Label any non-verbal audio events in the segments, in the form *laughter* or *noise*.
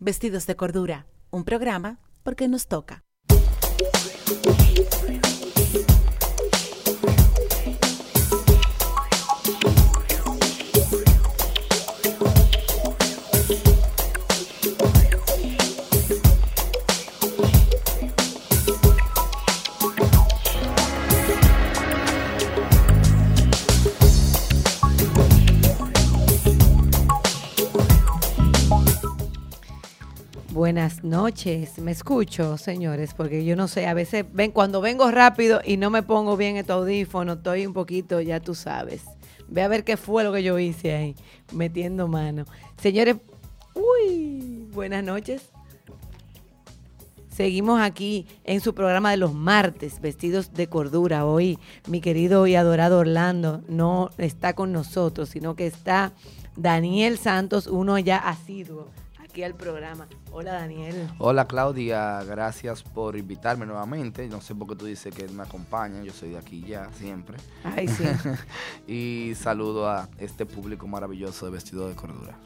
Vestidos de Cordura, un programa porque nos toca. Buenas noches, me escucho, señores, porque yo no sé, a veces ven cuando vengo rápido y no me pongo bien este audífono, estoy un poquito, ya tú sabes. Ve a ver qué fue lo que yo hice ahí, metiendo mano. Señores, uy, buenas noches. Seguimos aquí en su programa de los martes, vestidos de cordura. Hoy mi querido y adorado Orlando no está con nosotros, sino que está Daniel Santos, uno ya asiduo aquí al programa. Hola Daniel. Hola Claudia, gracias por invitarme nuevamente. No sé por qué tú dices que me acompaña, yo soy de aquí ya, siempre. Ay, sí. *laughs* y saludo a este público maravilloso de Vestido de Cordura.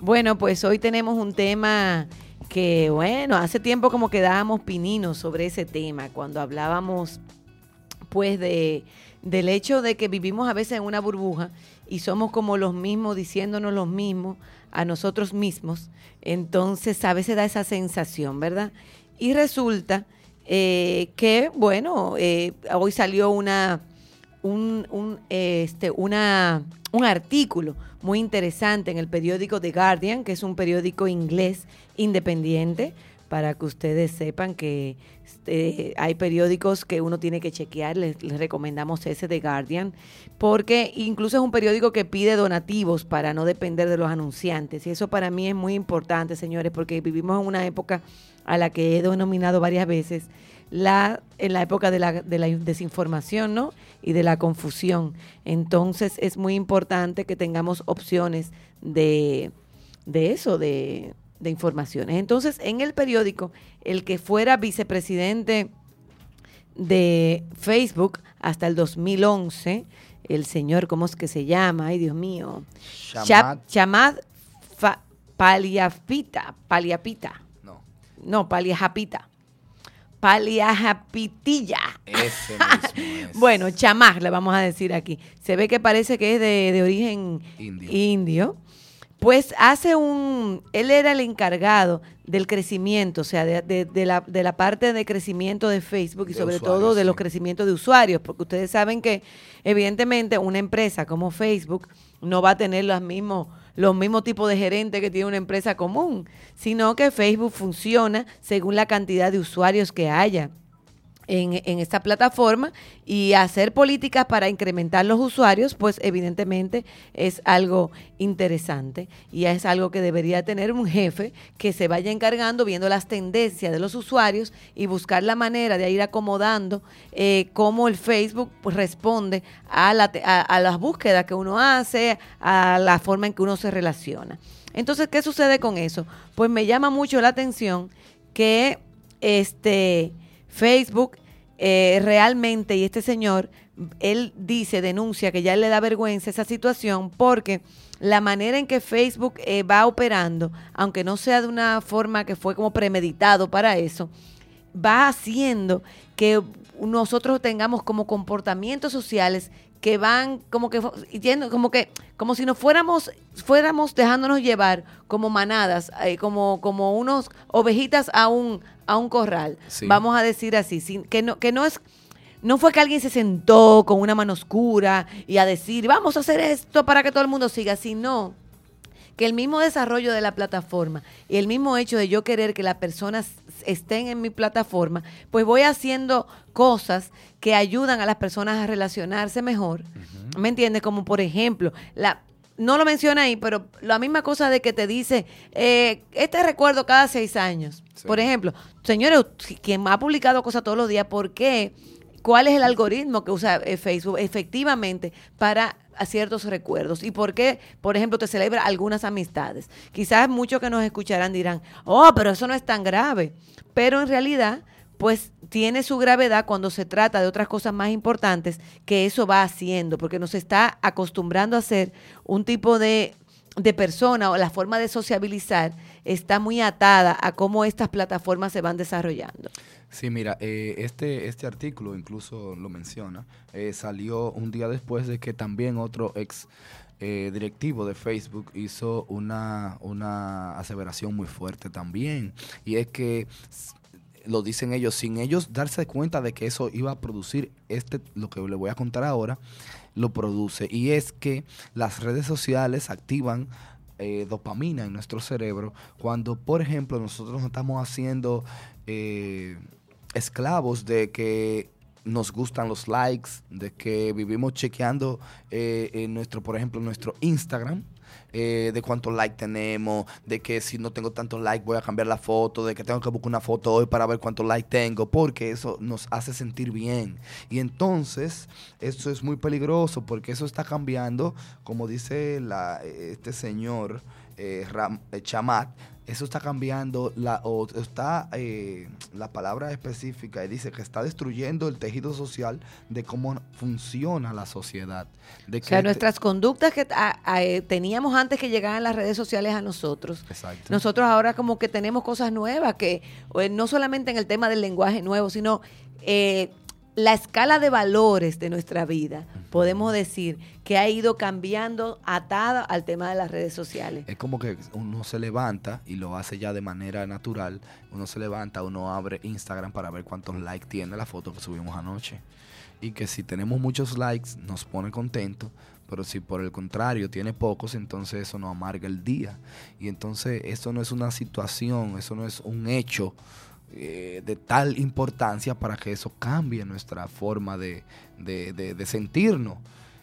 Bueno, pues hoy tenemos un tema que, bueno, hace tiempo como que dábamos pininos sobre ese tema, cuando hablábamos pues de, del hecho de que vivimos a veces en una burbuja y somos como los mismos diciéndonos los mismos a nosotros mismos, entonces a veces da esa sensación, ¿verdad? Y resulta eh, que, bueno, eh, hoy salió una, un, un, este, una, un artículo muy interesante en el periódico The Guardian, que es un periódico inglés independiente, para que ustedes sepan que este, hay periódicos que uno tiene que chequear, les, recomendamos ese de Guardian, porque incluso es un periódico que pide donativos para no depender de los anunciantes. Y eso para mí es muy importante, señores, porque vivimos en una época a la que he denominado varias veces la, en la época de la, de la desinformación ¿no? y de la confusión. Entonces es muy importante que tengamos opciones de, de eso, de de informaciones. Entonces, en el periódico, el que fuera vicepresidente de Facebook hasta el 2011, el señor, ¿cómo es que se llama? Ay, Dios mío. Chamad. Chamad Paliapita. Paliapita. No. No, Paliajapita. Paliajapitilla. Ese mismo *laughs* es. bueno, Chamad, le vamos a decir aquí. Se ve que parece que es de, de origen Indio. indio pues hace un, él era el encargado del crecimiento, o sea, de, de, de, la, de la, parte de crecimiento de Facebook y sobre usuarios, todo de sí. los crecimientos de usuarios, porque ustedes saben que evidentemente una empresa como Facebook no va a tener los mismos, los mismos tipos de gerentes que tiene una empresa común, sino que Facebook funciona según la cantidad de usuarios que haya en, esta plataforma y hacer políticas para incrementar los usuarios, pues evidentemente es algo interesante y es algo que debería tener un jefe que se vaya encargando, viendo las tendencias de los usuarios y buscar la manera de ir acomodando eh, cómo el Facebook pues, responde a, la, a, a las búsquedas que uno hace, a la forma en que uno se relaciona. Entonces, ¿qué sucede con eso? Pues me llama mucho la atención que este Facebook eh, realmente, y este señor, él dice, denuncia que ya le da vergüenza esa situación porque la manera en que Facebook eh, va operando, aunque no sea de una forma que fue como premeditado para eso, va haciendo que nosotros tengamos como comportamientos sociales que van como que yendo, como que como si nos fuéramos fuéramos dejándonos llevar como manadas eh, como como unos ovejitas a un a un corral Sí. vamos a decir así sin, que no que no es no fue que alguien se sentó con una mano oscura y a decir vamos a hacer esto para que todo el mundo siga sino que el mismo desarrollo de la plataforma y el mismo hecho de yo querer que las personas estén en mi plataforma, pues voy haciendo cosas que ayudan a las personas a relacionarse mejor. Uh -huh. ¿Me entiendes? Como por ejemplo, la no lo menciona ahí, pero la misma cosa de que te dice, eh, este recuerdo cada seis años. Sí. Por ejemplo, señores, quien ha publicado cosas todos los días, ¿por qué? ¿Cuál es el algoritmo que usa eh, Facebook efectivamente para a ciertos recuerdos y por qué, por ejemplo, te celebra algunas amistades. Quizás muchos que nos escucharán dirán, oh, pero eso no es tan grave. Pero en realidad, pues tiene su gravedad cuando se trata de otras cosas más importantes que eso va haciendo, porque nos está acostumbrando a hacer un tipo de de persona o la forma de sociabilizar está muy atada a cómo estas plataformas se van desarrollando. Sí, mira, eh, este, este artículo incluso lo menciona, eh, salió un día después de que también otro ex eh, directivo de Facebook hizo una, una aseveración muy fuerte también, y es que lo dicen ellos, sin ellos darse cuenta de que eso iba a producir este, lo que le voy a contar ahora, lo produce. Y es que las redes sociales activan eh, dopamina en nuestro cerebro cuando, por ejemplo, nosotros nos estamos haciendo eh, esclavos de que nos gustan los likes, de que vivimos chequeando eh, en nuestro, por ejemplo, nuestro Instagram eh, de cuántos likes tenemos, de que si no tengo tantos likes voy a cambiar la foto, de que tengo que buscar una foto hoy para ver cuántos likes tengo, porque eso nos hace sentir bien. Y entonces, eso es muy peligroso porque eso está cambiando, como dice la, este señor eh, Ram, eh, Chamat, eso está cambiando la o está eh, la palabra específica y dice que está destruyendo el tejido social de cómo funciona la sociedad de que o sea nuestras conductas que eh, teníamos antes que llegaran las redes sociales a nosotros Exacto. nosotros ahora como que tenemos cosas nuevas que eh, no solamente en el tema del lenguaje nuevo sino eh, la escala de valores de nuestra vida, podemos decir que ha ido cambiando atada al tema de las redes sociales. Es como que uno se levanta y lo hace ya de manera natural. Uno se levanta, uno abre Instagram para ver cuántos likes tiene la foto que subimos anoche. Y que si tenemos muchos likes nos pone contento, pero si por el contrario tiene pocos, entonces eso nos amarga el día. Y entonces eso no es una situación, eso no es un hecho eh, de tal importancia para que eso cambie nuestra forma de, sentirnos.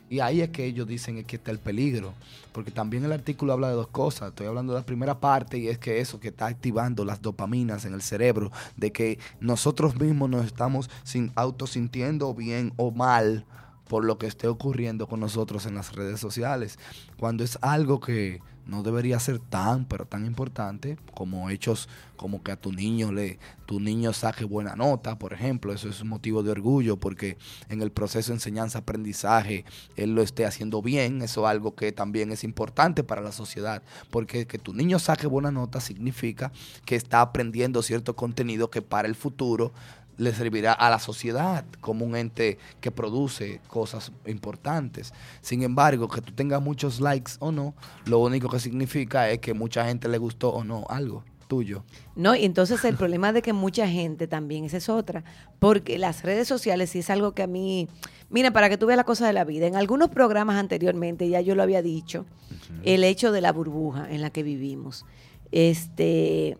Y ahí es que ellos dicen que está el peligro. Porque también el artículo habla de dos cosas. Estoy hablando de la primera parte y es que eso que está activando las dopaminas en el cerebro, de que nosotros mismos nos estamos sin, autosintiendo bien o mal por lo que esté ocurriendo con nosotros en las redes sociales. Cuando es algo que no debería ser tan, pero tan importante como hechos como que a tu niño le, tu niño saque buena nota, por ejemplo, eso es un motivo de orgullo porque en el proceso de enseñanza-aprendizaje él lo esté haciendo bien, eso es algo que también es importante para la sociedad, porque que tu niño saque buena nota significa que está aprendiendo cierto contenido que para el futuro le servirá a la sociedad como un ente que produce cosas importantes. Sin embargo, que tú tengas muchos likes o no, lo único que significa es que mucha gente le gustó o no algo tuyo. No, y entonces el problema de que mucha gente también, esa es otra, porque las redes sociales sí es algo que a mí, mira, para que tú veas la cosa de la vida, en algunos programas anteriormente, ya yo lo había dicho, el hecho de la burbuja en la que vivimos. Este,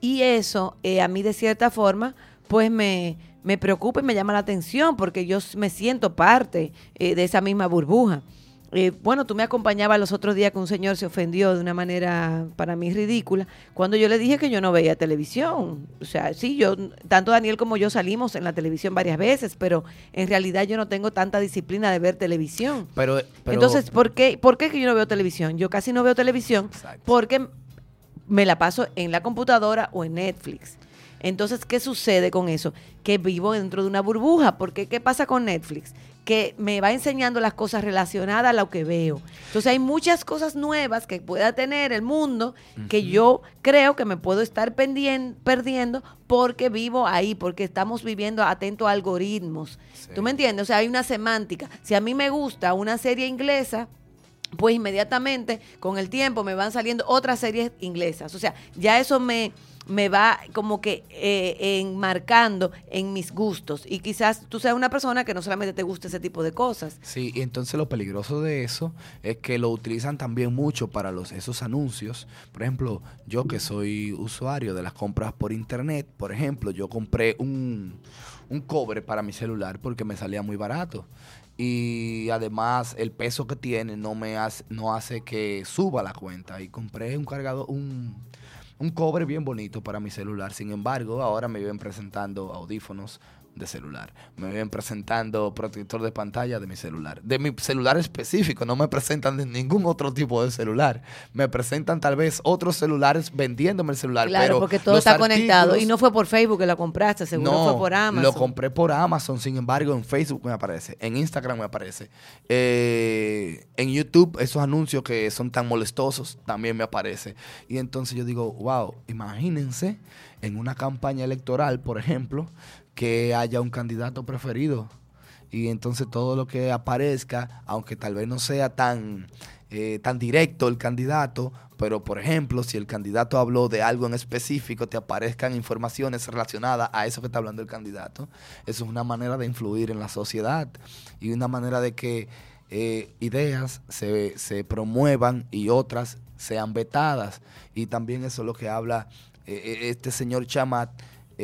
y eso eh, a mí de cierta forma pues me, me preocupa y me llama la atención porque yo me siento parte eh, de esa misma burbuja. Eh, bueno, tú me acompañabas los otros días que un señor se ofendió de una manera para mí ridícula cuando yo le dije que yo no veía televisión. O sea, sí, yo, tanto Daniel como yo salimos en la televisión varias veces, pero en realidad yo no tengo tanta disciplina de ver televisión. Pero, Entonces, ¿por qué, ¿por qué que yo no veo televisión? Yo casi no veo televisión porque me la paso en la computadora o en Netflix. Entonces, ¿qué sucede con eso? Que vivo dentro de una burbuja, porque ¿qué pasa con Netflix? que me va enseñando las cosas relacionadas a lo que veo. Entonces hay muchas cosas nuevas que pueda tener el mundo que yo creo que me puedo estar perdiendo porque vivo ahí, porque estamos viviendo atento a algoritmos. ¿Tú me entiendes? O sea, hay una semántica. Si a mí me gusta una serie inglesa, pues inmediatamente con el tiempo me van saliendo otras series inglesas. O sea, ya eso me me va como que eh, enmarcando en mis gustos. Y quizás tú seas una persona que no solamente te guste ese tipo de cosas. Sí, y entonces lo peligroso de eso es que lo utilizan también mucho para los, esos anuncios. Por ejemplo, yo que soy usuario de las compras por internet, por ejemplo, yo compré un, un cobre para mi celular porque me salía muy barato y además el peso que tiene no me hace, no hace que suba la cuenta y compré un cargador un un cobre bien bonito para mi celular. Sin embargo, ahora me vienen presentando audífonos de celular. Me ven presentando protector de pantalla de mi celular. De mi celular específico, no me presentan de ningún otro tipo de celular. Me presentan tal vez otros celulares vendiéndome el celular. Claro, pero porque todo está conectado. Y no fue por Facebook que lo compraste, seguro no, fue por Amazon. Lo compré por Amazon, sin embargo, en Facebook me aparece, en Instagram me aparece. Eh, en YouTube, esos anuncios que son tan molestosos, también me aparece. Y entonces yo digo, wow, imagínense en una campaña electoral, por ejemplo, que haya un candidato preferido. Y entonces todo lo que aparezca, aunque tal vez no sea tan, eh, tan directo el candidato, pero por ejemplo, si el candidato habló de algo en específico, te aparezcan informaciones relacionadas a eso que está hablando el candidato. Eso es una manera de influir en la sociedad y una manera de que eh, ideas se, se promuevan y otras sean vetadas. Y también eso es lo que habla eh, eh, este señor Chamat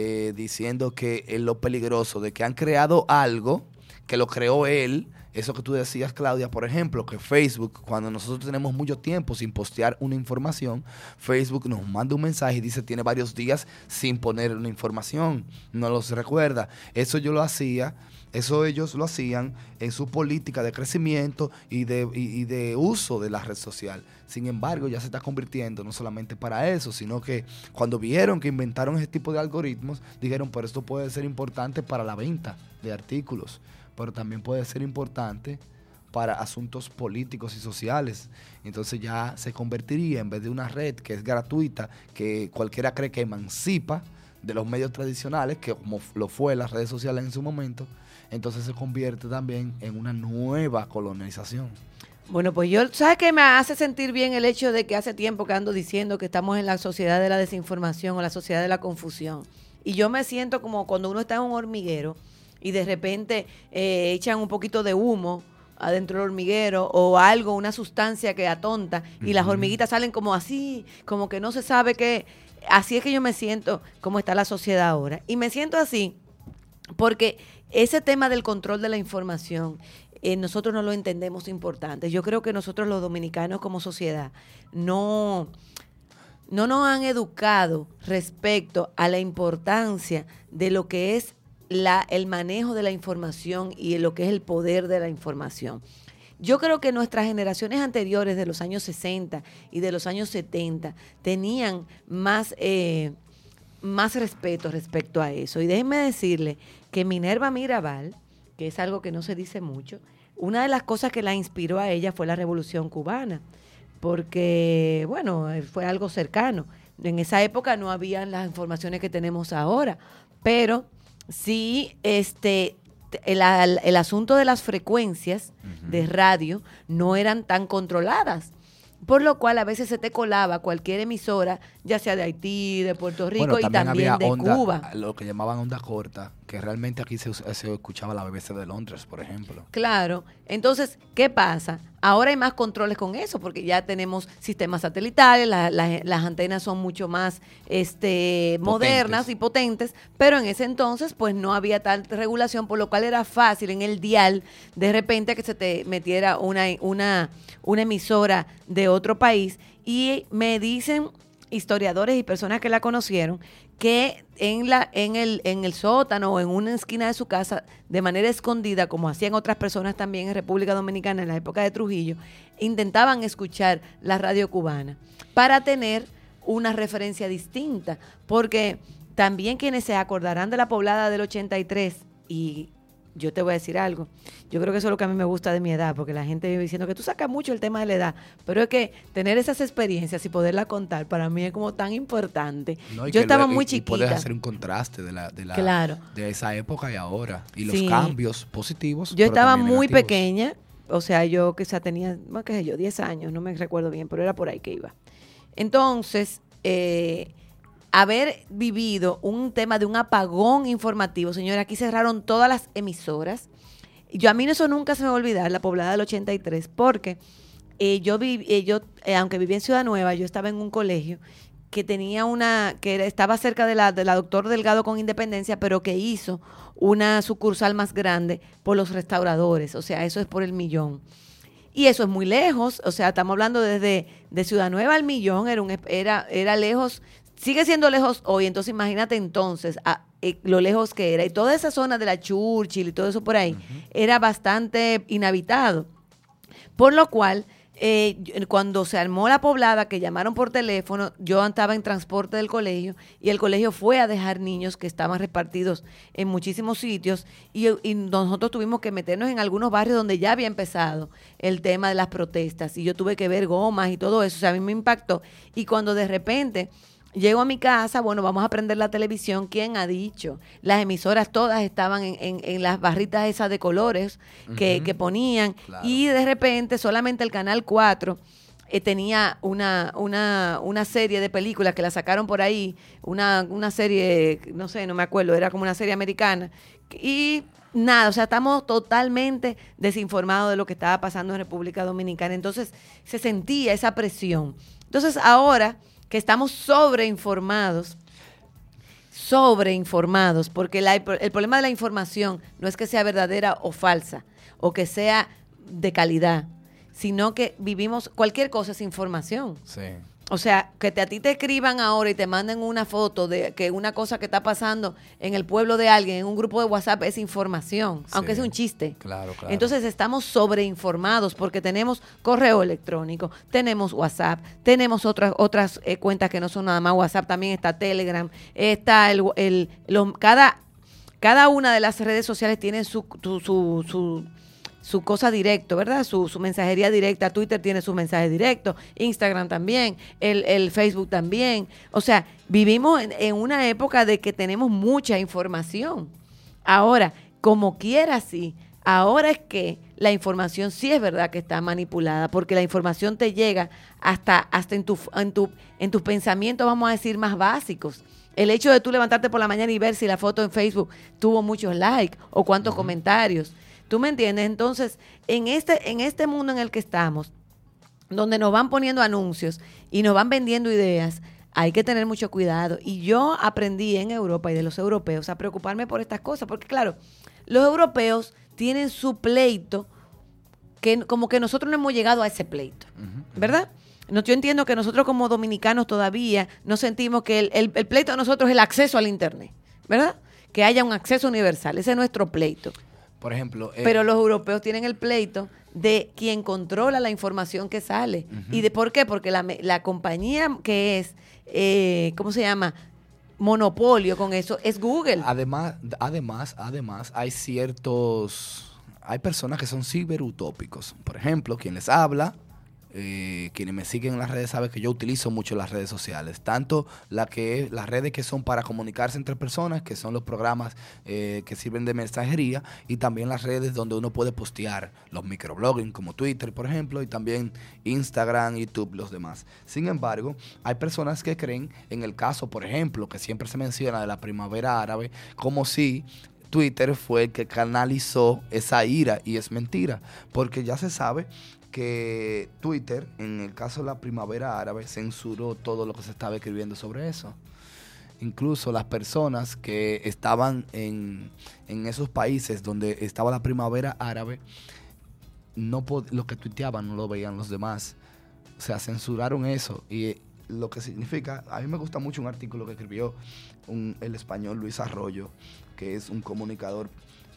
eh, diciendo que es lo peligroso de que han creado algo que lo creó él. Eso que tú decías, Claudia, por ejemplo, que Facebook, cuando nosotros tenemos mucho tiempo sin postear una información, Facebook nos manda un mensaje y dice tiene varios días sin poner una información. No los recuerda. Eso yo lo hacía, eso ellos lo hacían en su política de crecimiento y de, y- de uso de la red social. Sin embargo, ya se está convirtiendo no solamente para eso, sino que cuando vieron que inventaron ese tipo de algoritmos, dijeron, pero esto puede ser importante para la venta de artículos, pero también puede ser importante para asuntos políticos y sociales. Entonces ya se convertiría, en vez de una red que es gratuita, que cualquiera cree que emancipa de los medios tradicionales, que como lo fue las redes sociales en su momento, entonces se convierte también en una nueva colonización. Bueno, pues yo, ¿sabes qué me hace sentir bien el hecho de que hace tiempo que ando diciendo que estamos en la sociedad de la desinformación o la sociedad de la confusión? Y yo me siento como cuando uno está en un hormiguero y de repente eh, echan un poquito de humo adentro del hormiguero o algo, una sustancia que atonta y las hormiguitas salen como así, como que no se sabe qué. Así es que yo me siento como está la sociedad ahora. Y me siento así porque ese tema del control de la información, eh, nosotros no lo entendemos importante. Yo creo que nosotros los dominicanos como sociedad no, no nos han educado respecto a la importancia de lo que es la, el manejo de la información y lo que es el poder de la información. Yo creo que nuestras generaciones anteriores de los años 60 y de los años 70 tenían más, eh, más respeto respecto a eso. Y déjenme decirle que Minerva Mirabal, que es algo que no se dice mucho, una de las cosas que la inspiró a ella fue la Revolución Cubana, porque, bueno, eh, fue algo cercano. En esa época no habían las informaciones que tenemos ahora, pero sí, este, el, asunto de las frecuencias de radio no eran tan controladas. Por lo cual a veces se te colaba cualquier emisora, ya sea de Haití, de Puerto Rico y también de onda, Cuba. lo que llamaban onda corta, que realmente aquí se, escuchaba la BBC de Londres, por ejemplo. Claro. Entonces, ¿qué pasa? Ahora hay más controles con eso, porque ya tenemos sistemas satelitales, la- la- las antenas son mucho más este, modernas y potentes, pero en ese entonces, pues no había tal regulación, por lo cual era fácil en el dial de repente que se te metiera una, una, una emisora de otro país. Y me dicen historiadores y personas que la conocieron que en la en el en el sótano o en una esquina de su casa de manera escondida como hacían otras personas también en República Dominicana en la época de Trujillo intentaban escuchar la radio cubana para tener una referencia distinta. Porque también quienes se acordarán de la poblada del 83 y yo te voy a decir algo. Yo creo que eso es lo que a mí me gusta de mi edad, porque la gente vive diciendo que tú sacas mucho el tema de la edad, pero es que tener esas experiencias y poderla contar para mí es como tan importante. ¿no? Y yo que estaba lo- y- muy y puedes chiquita. hacer un contraste de, la, de, la, Claro. de esa época y ahora. Y los Sí. cambios positivos. Yo estaba muy negativos. pequeña, o sea, yo quizá tenía, bueno, qué sé yo, 10 años, no me recuerdo bien, pero era por ahí que iba. Entonces, eh, haber vivido un tema de un apagón informativo, señora, aquí cerraron todas las emisoras. Yo a mí eso nunca se me va a olvidar, la poblada del 83, porque eh, yo, vi, eh, yo eh, aunque vivía en Ciudad Nueva, yo estaba en un colegio que tenía una, que estaba cerca de la, de la doctor Delgado con Independencia, pero que hizo una sucursal más grande por los restauradores, o sea, eso es por el millón. Y eso es muy lejos, o sea, estamos hablando desde de Ciudad Nueva al Millón, era, un, era, era lejos sigue siendo lejos hoy, entonces imagínate entonces a, eh, lo lejos que era. Y toda esa zona de la Churchill y todo eso por ahí era bastante inhabitado. Por lo cual, eh, cuando se armó la poblada, que llamaron por teléfono, yo estaba en transporte del colegio y el colegio fue a dejar niños que estaban repartidos en muchísimos sitios y, y nosotros tuvimos que meternos en algunos barrios donde ya había empezado el tema de las protestas y yo tuve que ver gomas y todo eso, o sea, a mí me impactó. Y cuando de repente Llego a mi casa, bueno, vamos a prender la televisión. ¿Quién ha dicho? Las emisoras todas estaban en, las barritas esas de colores que, ponían. Y de repente solamente el canal 4 eh, tenía una, una, una, serie de películas que la sacaron por ahí. Una, una serie, no sé, no me acuerdo, era como una serie americana. Y nada, o sea, estamos totalmente desinformados de lo que estaba pasando en República Dominicana. Entonces se sentía esa presión. Entonces ahora que estamos sobreinformados, sobreinformados, porque el problema de la información no es que sea verdadera o falsa, o que sea de calidad, sino que vivimos, cualquier cosa es información. Sí. O sea, que te, a ti te escriban ahora y te manden una foto de que una cosa que está pasando en el pueblo de alguien, en un grupo de WhatsApp, es información, aunque sea un chiste. Claro, claro. Entonces estamos sobreinformados porque tenemos correo electrónico, tenemos WhatsApp, tenemos otras otras eh, cuentas que no son nada más WhatsApp, también está Telegram, está el, el cada cada una de las redes sociales tiene su, su, su su cosa directo, ¿verdad? Su, su, mensajería directa. Twitter tiene sus mensajes directos, Instagram también, el, el Facebook también. O sea, vivimos en, una época de que tenemos mucha información. Ahora, como quiera, sí. Ahora es que la información sí es verdad que está manipulada, porque la información te llega hasta, hasta en, tu, en, tu, en tus pensamientos, vamos a decir, más básicos. El hecho de tú levantarte por la mañana y ver si la foto en Facebook tuvo muchos likes o cuántos comentarios. ¿Tú me entiendes? Entonces, en este, en este mundo en el que estamos, donde nos van poniendo anuncios y nos van vendiendo ideas, hay que tener mucho cuidado. Y yo aprendí en Europa y de los europeos a preocuparme por estas cosas, porque claro, los europeos tienen su pleito, que como que nosotros no hemos llegado a ese pleito, ¿verdad? yo entiendo que nosotros como dominicanos todavía no sentimos que el, el pleito de nosotros es el acceso al Internet, ¿verdad? Que haya un acceso universal, ese es nuestro pleito. Por ejemplo. Eh, Pero los europeos tienen el pleito de quien controla la información que sale. ¿Y de por qué? Porque la, compañía que es, eh, ¿cómo se llama? Monopolio con eso es Google. Además, además, además, hay ciertos. Hay personas que son ciberutópicos. Por ejemplo, quien les habla eh, quienes me siguen en las redes saben que yo utilizo mucho las redes sociales, tanto la que, las redes que son para comunicarse entre personas, que son los programas eh, que sirven de mensajería, y también las redes donde uno puede postear los microblogging, como Twitter, por ejemplo, y también Instagram, YouTube, los demás. Sin embargo, hay personas que creen, en el caso, por ejemplo, que siempre se menciona de la primavera árabe, como si Twitter fue el que canalizó esa ira y es mentira, porque ya se sabe que Twitter, en el caso de la primavera árabe, censuró todo lo que se estaba escribiendo sobre eso. Incluso las personas que estaban en, esos países donde estaba la primavera árabe, no lo que tuiteaban no lo veían los demás. O sea, censuraron eso. Y lo que significa, a mí me gusta mucho un artículo que escribió el español Luis Arroyo, que es un comunicador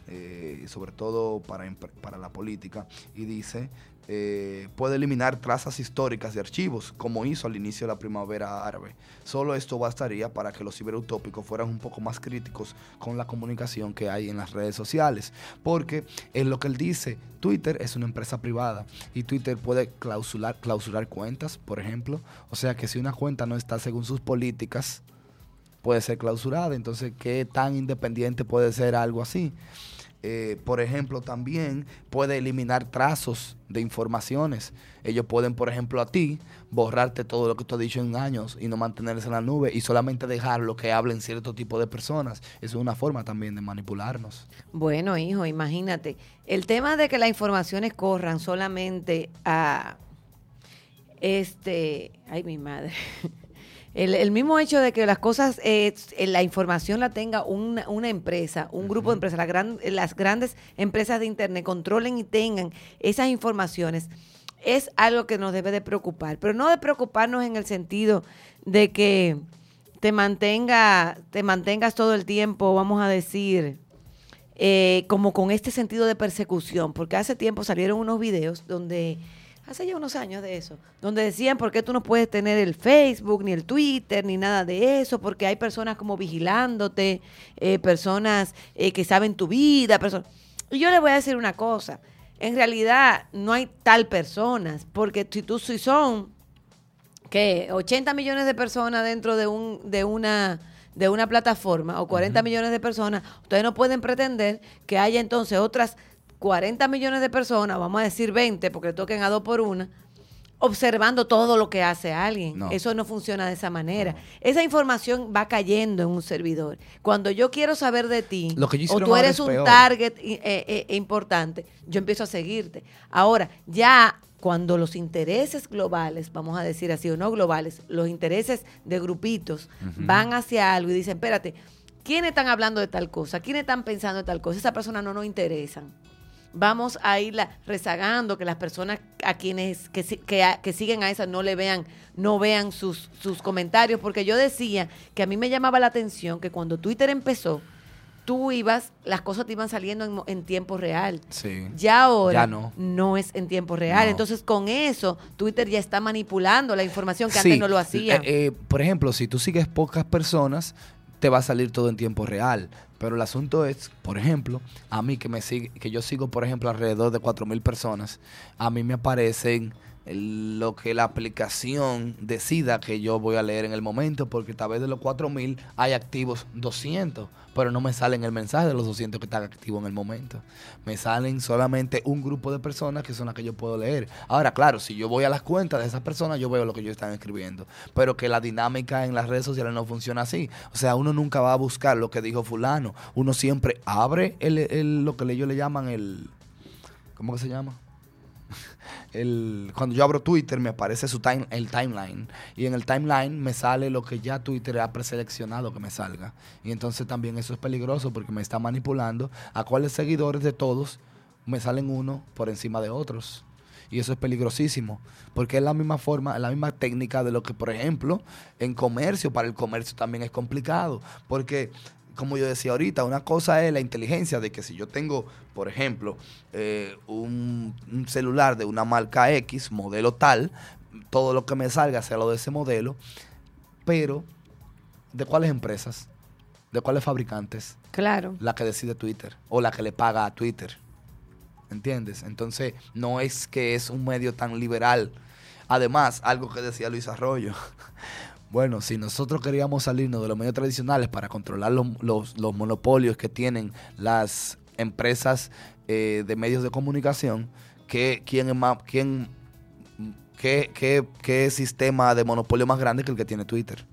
eh, sobre todo para, para la política, y dice eh, puede eliminar trazas históricas de archivos, como hizo al inicio de la primavera árabe. Solo esto bastaría para que los ciberutópicos fueran un poco más críticos con la comunicación que hay en las redes sociales. Porque en lo que él dice, Twitter es una empresa privada y Twitter puede clausurar, clausurar cuentas, por ejemplo. O sea que si una cuenta no está según sus políticas, puede ser clausurada. Entonces, ¿qué tan independiente puede ser algo así? Eh, por ejemplo, también puede eliminar trazos de informaciones. Ellos pueden, por ejemplo, a ti, borrarte todo lo que tú has dicho en años y no mantenerse en la nube y solamente dejar lo que hablen cierto tipo de personas. Eso es una forma también de manipularnos. Bueno, hijo, imagínate. El tema de que las informaciones corran solamente a... Este... Ay, mi madre. *laughs* El, mismo hecho de que las cosas, eh, la información la tenga una, una empresa, un grupo de empresas, las grandes empresas de Internet controlen y tengan esas informaciones, es algo que nos debe de preocupar. Pero no de preocuparnos en el sentido de que te mantenga, te mantengas todo el tiempo, vamos a decir, eh, como con este sentido de persecución, porque hace tiempo salieron unos videos donde, hace ya unos años de eso, donde decían por qué tú no puedes tener el Facebook, ni el Twitter, ni nada de eso, porque hay personas como vigilándote, eh, personas eh, que saben tu vida, personas... Y yo le voy a decir una cosa, en realidad no hay tal personas, porque si tú si son que 80 millones de personas dentro de un de una de una plataforma o 40 millones de personas, ustedes no pueden pretender que haya entonces otras 40 millones de personas, vamos a decir 20 porque toquen a dos por una, observando todo lo que hace alguien. No. Eso no funciona de esa manera. Esa información va cayendo en un servidor. Cuando yo quiero saber de ti, Lo que o tú eres es un peor. target eh, eh, eh, importante, yo empiezo a seguirte. Ahora, ya cuando los intereses globales, vamos a decir así o no globales, los intereses de grupitos van hacia algo y dicen, espérate, ¿quiénes están hablando de tal cosa? ¿Quiénes están pensando de tal cosa? Esa persona no nos interesan vamos a irla rezagando que las personas a quienes que, que, a- que siguen a esa no le vean no vean sus, sus comentarios porque yo decía que a mí me llamaba la atención que cuando Twitter empezó tú ibas las cosas te iban saliendo en, en tiempo real Sí. ya ahora Ya no. es en tiempo real No. entonces con eso Twitter ya está manipulando la información que Sí. antes no lo hacía Eh, eh, por ejemplo, si tú sigues pocas personas, te va a salir todo en tiempo real. Pero el asunto es, por ejemplo, a mí que me sigue, que yo sigo, por ejemplo, alrededor de 4.000 personas, a mí me aparecen lo que la aplicación decida que yo voy a leer en el momento, porque tal vez de los 4.000 hay activos 200, pero no me salen el mensaje de los 200 que están activos en el momento. Me salen solamente un grupo de personas que son las que yo puedo leer. Ahora, claro, si yo voy a las cuentas de esas personas, yo veo lo que ellos están escribiendo, pero que la dinámica en las redes sociales no funciona así. O sea, uno nunca va a buscar lo que dijo fulano, uno siempre abre el, el- lo que ellos le llaman el... ¿Cómo que se llama? *laughs* el, cuando yo abro Twitter me aparece su time, el timeline. Y en el timeline me sale lo que ya Twitter ha preseleccionado que me salga. Y entonces también eso es peligroso porque me está manipulando a cuáles seguidores de todos me salen uno por encima de otros. Y eso es peligrosísimo porque es la misma forma, la misma técnica de lo que por ejemplo en comercio, para el comercio también es complicado porque como yo decía ahorita, una cosa es la inteligencia de que si yo tengo, por ejemplo, eh, un, un celular de una marca X, modelo tal, todo lo que me salga sea lo de ese modelo, pero ¿de cuáles empresas? ¿De cuáles fabricantes? claro La que decide Twitter o la que le paga a Twitter. ¿Entiendes? Entonces, no es que es un medio tan liberal. Además, algo que decía Luis Arroyo. Bueno, si nosotros queríamos salirnos de los medios tradicionales para controlar los, los- los monopolios que tienen las empresas eh, de medios de comunicación, ¿qué, quién es más, quién, qué, qué- qué sistema de monopolio más grande que el que tiene Twitter?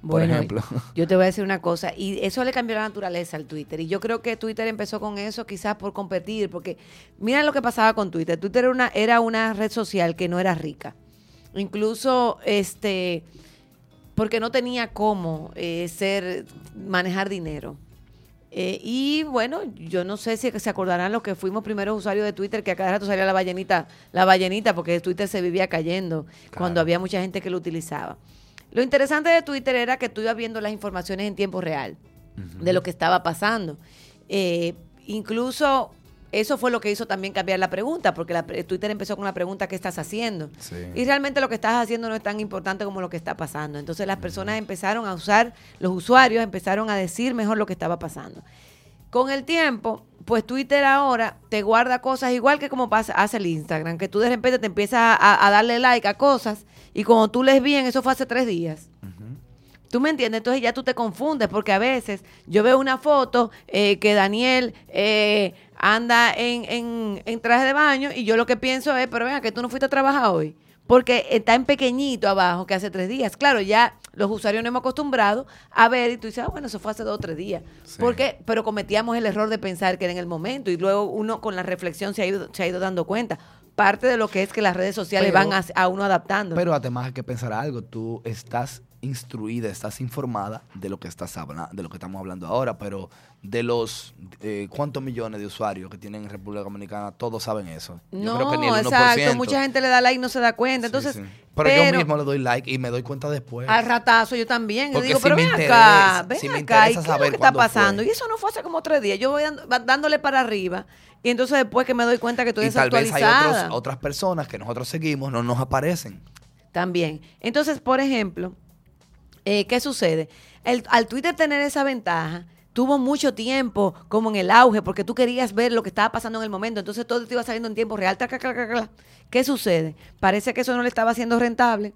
Por Bueno, ejemplo. *laughs* Yo te voy a decir una cosa, y eso le cambió la naturaleza al Twitter. Y yo creo que Twitter empezó con eso quizás por competir, porque mira lo que pasaba con Twitter. Twitter era una, era una red social que no era rica. Incluso, este, porque no tenía cómo eh, ser, manejar dinero. Eh, y bueno, yo no sé si se acordarán los que fuimos primeros usuarios de Twitter, que a cada rato salía la ballenita, la ballenita, porque Twitter se vivía cayendo cuando había mucha gente que lo utilizaba. Lo interesante de Twitter era que tú ibas viendo las informaciones en tiempo real de lo que estaba pasando. Eh, incluso eso fue lo que hizo también cambiar la pregunta, porque la Twitter empezó con la pregunta ¿qué estás haciendo? Sí. Y realmente lo que estás haciendo no es tan importante como lo que está pasando. Entonces las personas empezaron a usar, los usuarios empezaron a decir mejor lo que estaba pasando. Con el tiempo, pues Twitter ahora te guarda cosas igual que como pasa, hace el Instagram, que tú de repente te empiezas a, a darle like a cosas y cuando tú les bien, eso fue hace tres días. ¿Tú me entiendes? Entonces ya tú te confundes porque a veces yo veo una foto eh, que Daniel eh, anda en, en, en traje de baño y yo lo que pienso es, pero venga, que tú no fuiste a trabajar hoy. Porque está en pequeñito abajo que hace tres días. Claro, ya los usuarios no hemos acostumbrado a ver y tú dices, ah, bueno, eso fue hace dos o tres días. Sí. Porque, pero cometíamos el error de pensar que era en el momento y luego uno con la reflexión se ha ido, se ha ido dando cuenta. Parte de lo que es que las redes sociales Pero- van a, a uno adaptando. Pero además hay que pensar algo, tú estás instruida, estás informada de lo que estás hablando, de lo que estamos hablando ahora, pero de los eh, cuántos millones de usuarios que tienen en República Dominicana, todos saben eso. no, exacto, mucha gente le da like y no se da cuenta. Entonces, Pero, yo mismo le doy like y me doy cuenta después. Al ratazo yo también. yo digo, pero ven acá, ven acá, ¿y qué es lo que está pasando? Y eso no fue hace como tres días. Yo voy dándole para arriba y entonces después que me doy cuenta que estoy y tal vez hay otras personas que nosotros seguimos, no nos aparecen. También. Entonces, por ejemplo, eh, ¿qué sucede? El, al Twitter tener esa ventaja, tuvo mucho tiempo como en el auge, porque tú querías ver lo que estaba pasando en el momento, entonces todo te iba saliendo en tiempo real. ¿Qué sucede? Parece que eso no le estaba haciendo rentable.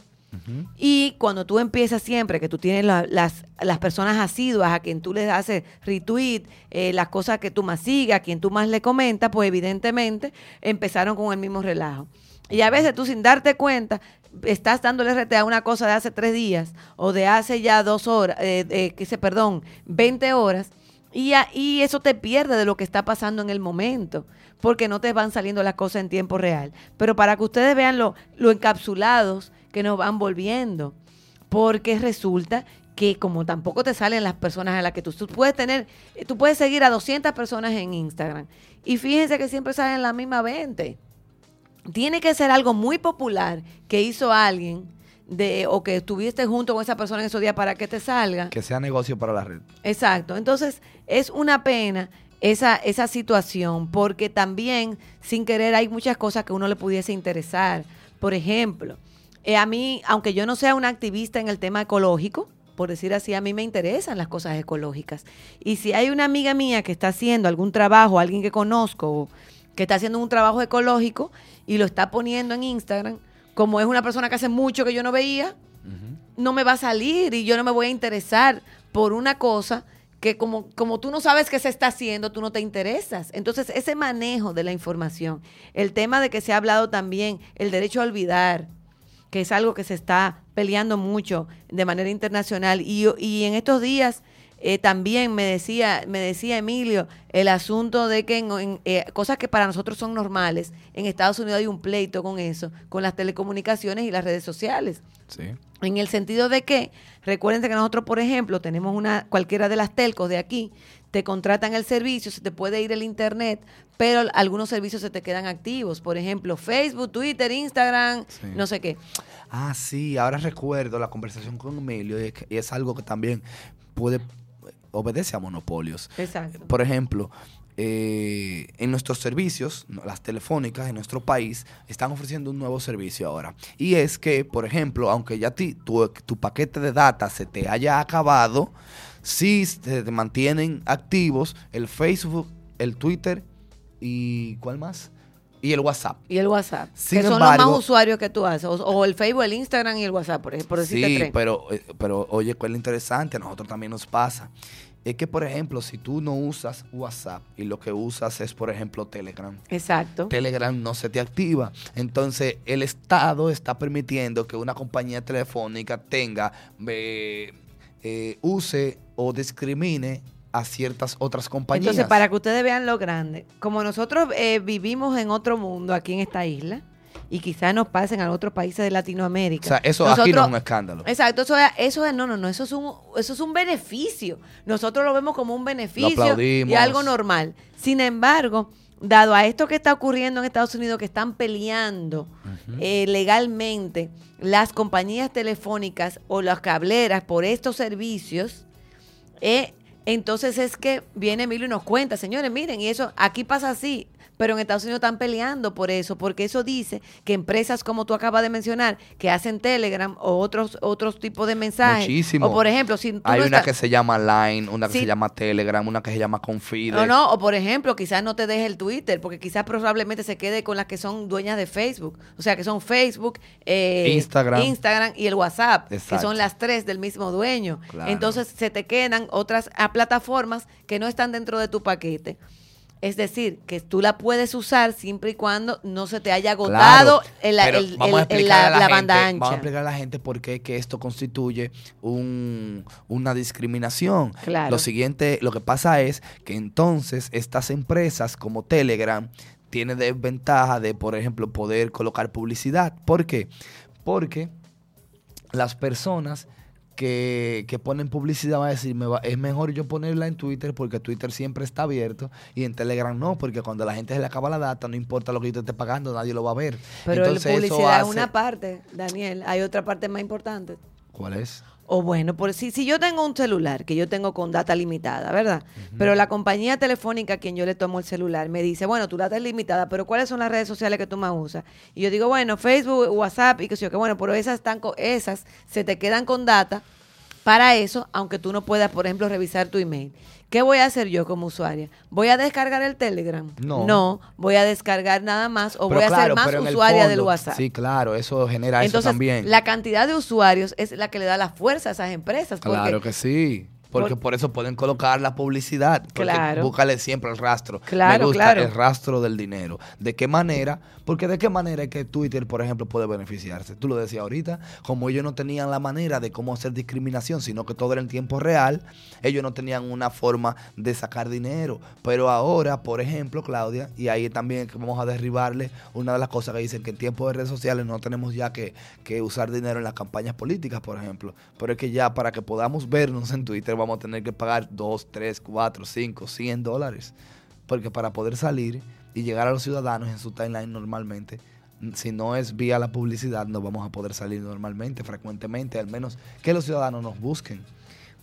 Y cuando tú empiezas siempre, que tú tienes las, las, personas asiduas a quien tú les haces retweet, eh, las cosas que tú más sigas, a quien tú más le comentas, pues evidentemente empezaron con el mismo relajo. Y a veces tú sin darte cuenta estás dándole RT a una cosa de hace tres días o de hace ya dos horas, eh, que se, perdón, 20 horas, y, y eso te pierde de lo que está pasando en el momento, porque no te van saliendo las cosas en tiempo real. Pero para que ustedes vean lo, lo encapsulados que nos van volviendo, porque resulta que como tampoco te salen las personas a las que tú, tú, puedes tener, tú puedes seguir a 200 personas en Instagram y fíjense que siempre salen la misma 20 tiene que ser algo muy popular que hizo alguien de, o que estuviste junto con esa persona en esos días para que te salga. Que sea negocio para la red. Exacto. Entonces, es una pena esa, esa situación, porque también, sin querer, hay muchas cosas que uno le pudiese interesar. Por ejemplo, eh, a mí, aunque yo no sea una activista en el tema ecológico, por decir así, a mí me interesan las cosas ecológicas. Y si hay una amiga mía que está haciendo algún trabajo, alguien que conozco, que está haciendo un trabajo ecológico y lo está poniendo en Instagram, como es una persona que hace mucho que yo no veía, no me va a salir y yo no me voy a interesar por una cosa que como, como tú no sabes qué se está haciendo, tú no te interesas. Entonces, ese manejo de la información, el tema de que se ha hablado también, el derecho a olvidar, que es algo que se está peleando mucho de manera internacional. Y, y en estos días eh, también me decía, me decía Emilio el asunto de que en, eh, cosas que para nosotros son normales, en Estados Unidos hay un pleito con eso, con las telecomunicaciones y las redes sociales. En el sentido de que, recuerden que nosotros, por ejemplo, tenemos una, cualquiera de las telcos de aquí, te contratan el servicio, se te puede ir el internet, pero algunos servicios se te quedan activos. Por ejemplo, Facebook, Twitter, Instagram, no sé qué. Ah, sí, ahora recuerdo la conversación con Emilio y es algo que también puede obedece a monopolios. Exacto. Por ejemplo, eh, en nuestros servicios, las telefónicas en nuestro país están ofreciendo un nuevo servicio ahora. Y es que, por ejemplo, aunque ya ti, tu, tu paquete de data se te haya acabado, sí se te mantienen activos el Facebook, el Twitter y ¿cuál más? Y el WhatsApp. Y el WhatsApp. que son los más usuarios que tú haces. O, el Facebook, el Instagram y el WhatsApp, por, ejemplo, Sí, pero, eh, pero oye, ¿cuál es interesante? A nosotros también nos pasa es que, por ejemplo, si tú no usas WhatsApp y lo que usas es, por ejemplo, Telegram. Exacto. Telegram no se te activa. Entonces, el Estado está permitiendo que una compañía telefónica tenga, eh, eh, use o discrimine a ciertas otras compañías. Entonces, para que ustedes vean lo grande, como nosotros eh, vivimos en otro mundo aquí en esta isla, y quizás nos pasen a otros países de Latinoamérica. O sea, eso aquí no es un escándalo. Exacto, eso es, eso es, no, no, no, eso es un, eso es un beneficio. Nosotros lo vemos como un beneficio y algo normal. Sin embargo, dado a esto que está ocurriendo en Estados Unidos, que están peleando eh, legalmente las compañías telefónicas o las cableras por estos servicios, eh, entonces es que viene Emilio y nos cuenta, señores, miren, y eso aquí pasa así. Pero en Estados Unidos están peleando por eso, porque eso dice que empresas como tú acabas de mencionar, que hacen Telegram o otros otros tipos de mensajes. Muchísimo. O por ejemplo, si Hay una que se llama Line, una que se llama Telegram, una que se llama Confide. No, no, o por ejemplo, quizás no te deje el Twitter, porque quizás probablemente se quede con las que son dueñas de Facebook. O sea, que son Facebook, eh, Instagram. Instagram y el WhatsApp, que son las tres del mismo dueño. Entonces se te quedan otras plataformas que no están dentro de tu paquete. Es decir, que tú la puedes usar siempre y cuando no se te haya agotado el, la, banda ancha. Vamos a explicar a la gente por qué que esto constituye una discriminación. Lo siguiente, lo que pasa es que entonces estas empresas como Telegram tienen desventaja de, por ejemplo, poder colocar publicidad. ¿Por qué? Porque las personas que, que ponen publicidad va a decir, me va- es mejor yo ponerla en Twitter porque Twitter siempre está abierto y en Telegram no, porque cuando la gente se le acaba la data, no importa lo que yo te esté pagando, nadie lo va a ver. Pero Entonces, publicidad es una parte, Daniel. Hay otra parte más importante. ¿Cuál es? O bueno, por si, si yo tengo un celular que yo tengo con data limitada, ¿verdad? Pero la compañía telefónica a quien yo le tomo el celular me dice, bueno, tu data es limitada, pero ¿cuáles son las redes sociales que tú más usas? Y yo digo, bueno, Facebook, WhatsApp y qué sé yo, que bueno, pero esas están con, esas se te quedan con data para eso, aunque tú no puedas, por ejemplo, revisar tu email. ¿Qué voy a hacer yo como usuaria? ¿Voy a descargar el Telegram? No. voy a descargar nada más o Pero voy a ser más usuaria del WhatsApp. Sí, claro, eso genera Entonces, eso también. la cantidad de usuarios es la que le da la fuerza a esas empresas. Claro que sí. Porque por- por eso pueden colocar la publicidad. Claro. Búscale siempre el rastro. Claro, Me gusta claro. el rastro del dinero. ¿De qué manera? Porque de qué manera es que Twitter, por ejemplo, puede beneficiarse. Tú lo decías ahorita, como ellos no tenían la manera de cómo hacer discriminación, sino que todo era en tiempo real, ellos no tenían una forma de sacar dinero. Pero ahora, por ejemplo, Claudia, y ahí también vamos a derribarle una de las cosas que dicen que en tiempos de redes sociales no tenemos ya que, que usar dinero en las campañas políticas, por ejemplo. Pero es que ya para que podamos vernos en Twitter vamos a tener que pagar 2, 3, 4, 5, 100 dólares. Porque para poder salir y llegar a los ciudadanos en su timeline normalmente, si no es vía la publicidad, no vamos a poder salir normalmente, frecuentemente, al menos que los ciudadanos nos busquen.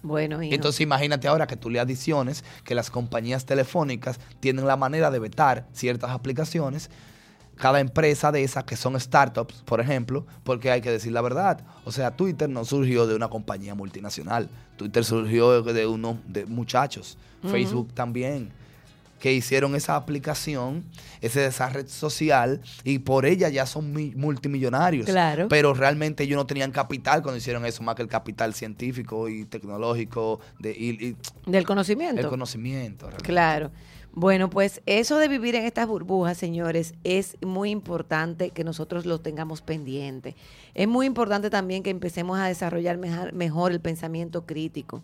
Bueno, hijo. Entonces imagínate ahora que tú le adiciones que las compañías telefónicas tienen la manera de vetar ciertas aplicaciones, cada empresa de esas que son startups, por ejemplo, porque hay que decir la verdad. O sea, Twitter no surgió de una compañía multinacional, Twitter surgió de unos de muchachos, Facebook también que hicieron esa aplicación, ese, esa red social, y por ella ya son mi- multimillonarios. Claro. Pero realmente ellos no tenían capital cuando hicieron eso, más que el capital científico y tecnológico de, y, y del conocimiento. el conocimiento. realmente. Claro. Bueno, pues eso de vivir en estas burbujas, señores, es muy importante que nosotros lo tengamos pendiente. Es muy importante también que empecemos a desarrollar mejor, el pensamiento crítico,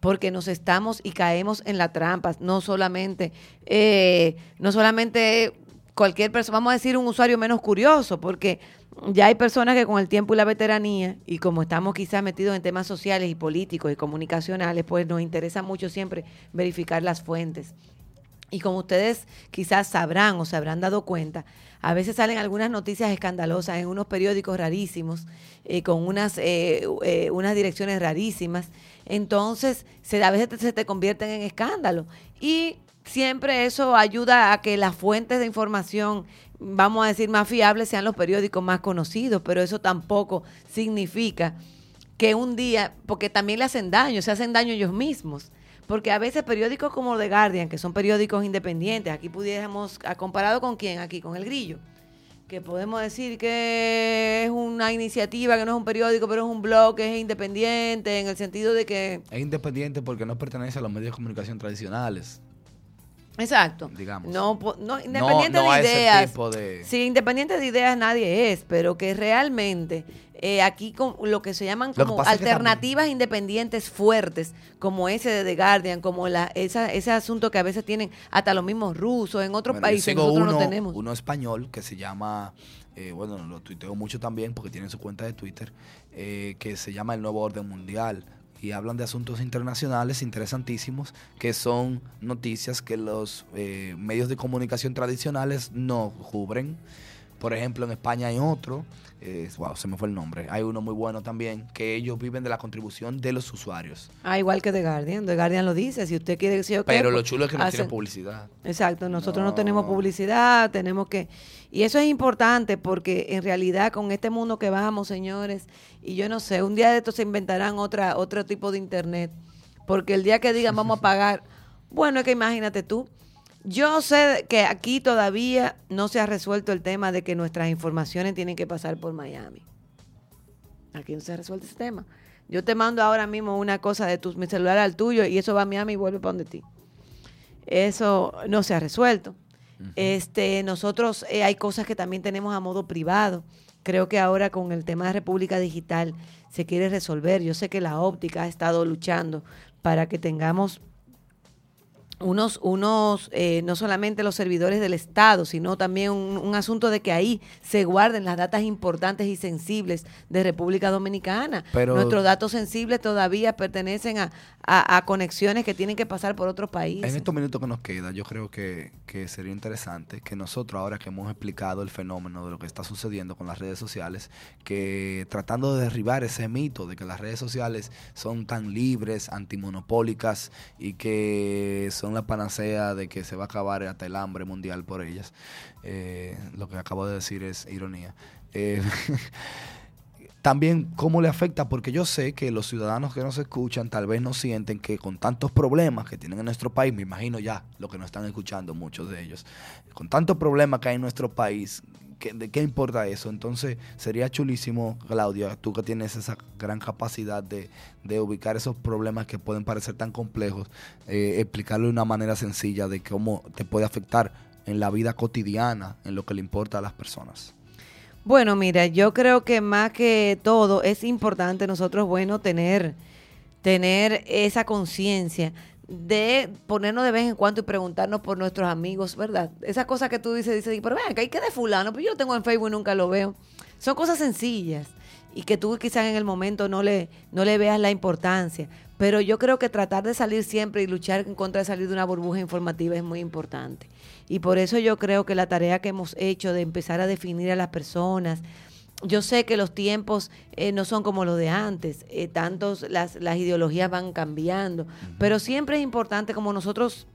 porque nos estamos y caemos en la trampa, no solamente, eh, no solamente cualquier persona, vamos a decir un usuario menos curioso, porque ya hay personas que con el tiempo y la veteranía, y como estamos quizás metidos en temas sociales y políticos y comunicacionales, pues nos interesa mucho siempre verificar las fuentes. Y como ustedes quizás sabrán o se habrán dado cuenta, a veces salen algunas noticias escandalosas en unos periódicos rarísimos, eh, con unas, eh, eh, unas direcciones rarísimas. Entonces, se, a veces se te convierten en escándalo. Y siempre eso ayuda a que las fuentes de información, vamos a decir, más fiables sean los periódicos más conocidos, pero eso tampoco significa que un día, porque también le hacen daño, se hacen daño ellos mismos. Porque a veces periódicos como The Guardian, que son periódicos independientes, aquí pudiéramos, ¿a comparado con quién? Aquí, con el grillo. Que podemos decir que es una iniciativa, que no es un periódico, pero es un blog, que es independiente, en el sentido de que... Es independiente porque no pertenece a los medios de comunicación tradicionales. Exacto. Digamos. No, no independiente no a de ese ideas. tipo de- Sí, independiente de ideas nadie es, pero que realmente eh, aquí con lo que se llaman como alternativas independientes fuertes, como ese de The Guardian, como la, esa, ese asunto que a veces tienen hasta los mismos rusos en otros Bueno, países, nosotros uno, no tenemos. uno español que se llama, eh, bueno, lo tuiteo mucho también porque tiene su cuenta de Twitter, eh, que se llama El Nuevo Orden Mundial. Y hablan de asuntos internacionales interesantísimos, que son noticias que los eh, medios de comunicación tradicionales no cubren. Por ejemplo, en España hay otro, eh, wow, se me fue el nombre. Hay uno muy bueno también, que ellos viven de la contribución de los usuarios. Ah, igual que The Guardian. The Guardian lo dice. Si usted quiere decir, Pero lo chulo es que no tiene publicidad. Exacto, nosotros no. No. tenemos publicidad, tenemos que... Y eso es importante porque en realidad con este mundo que vamos, señores, y yo no sé, un día de estos se inventarán otra, otro tipo de internet, porque el día que digan vamos a pagar, *laughs* bueno, es que imagínate tú, yo sé que aquí todavía no se ha resuelto el tema de que nuestras informaciones tienen que pasar por Miami. Aquí no se ha resuelto ese tema. Yo te mando ahora mismo una cosa de tu, mi celular al tuyo y eso va a Miami y vuelve para donde ti. Eso no se ha resuelto. Este, nosotros eh, hay cosas que también tenemos a modo privado. Creo que ahora con el tema de República Digital se quiere resolver. Yo sé que la óptica ha estado luchando para que tengamos unos, unos eh, no solamente los servidores del Estado, sino también un, asunto de que ahí se guarden las datas importantes y sensibles de República Dominicana. Pero, Nuestros datos sensibles todavía pertenecen a, a, conexiones que tienen que pasar por otros países. En estos minutos que nos queda, yo creo que, que sería interesante que nosotros, ahora que hemos explicado el fenómeno de lo que está sucediendo con las redes sociales, que tratando de derribar ese mito de que las redes sociales son tan libres, antimonopólicas y que son la panacea de que se va a acabar hasta el hambre mundial por ellas. Eh, lo que acabo de decir es ironía. Eh, *laughs* también cómo le afecta, porque yo sé que los ciudadanos que nos escuchan tal vez no sienten que con tantos problemas que tienen en nuestro país, me imagino ya lo que nos están escuchando muchos de ellos, con tantos problemas que hay en nuestro país, ¿de qué importa eso? Entonces sería chulísimo, Claudia, tú que tienes esa gran capacidad de, ubicar esos problemas que pueden parecer tan complejos, eh, explicarlo de una manera sencilla de cómo te puede afectar en la vida cotidiana, en lo que le importa a las personas. Bueno, mira, yo creo que más que todo es importante nosotros, bueno, tener, tener esa conciencia de ponernos de vez en cuando y preguntarnos por nuestros amigos, ¿verdad? Esa cosa que tú dices, dices, pero vean, que hay que de fulano, pero pues yo lo tengo en Facebook y nunca lo veo. Son cosas sencillas y que tú quizás en el momento no le, no le veas la importancia. Pero yo creo que tratar de salir siempre y luchar en contra de salir de una burbuja informativa es muy importante. Y por eso yo creo que la tarea que hemos hecho de empezar a definir a las personas, yo sé que los tiempos eh, no son como los de antes, eh, tantos las, las, ideologías van cambiando, pero siempre es importante como nosotros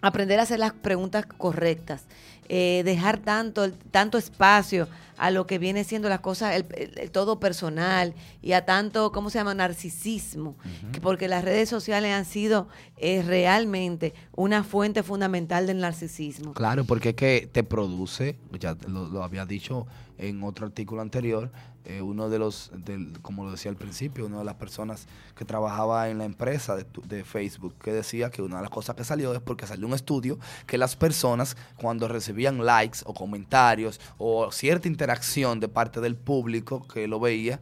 aprender a hacer las preguntas correctas, eh, dejar tanto, tanto espacio a lo que viene siendo las cosas, el, todo personal y a tanto, ¿cómo se llama?, narcisismo, porque las redes sociales han sido realmente una fuente fundamental del narcisismo. Claro, porque es que te produce, ya lo, lo había dicho en otro artículo anterior, eh, uno de los, como lo decía al principio, una de las personas que trabajaba en la empresa de, Facebook, que decía que una de las cosas que salió es porque salió un estudio que las personas cuando recibían likes o comentarios o cierta interacción de parte del público que lo veía,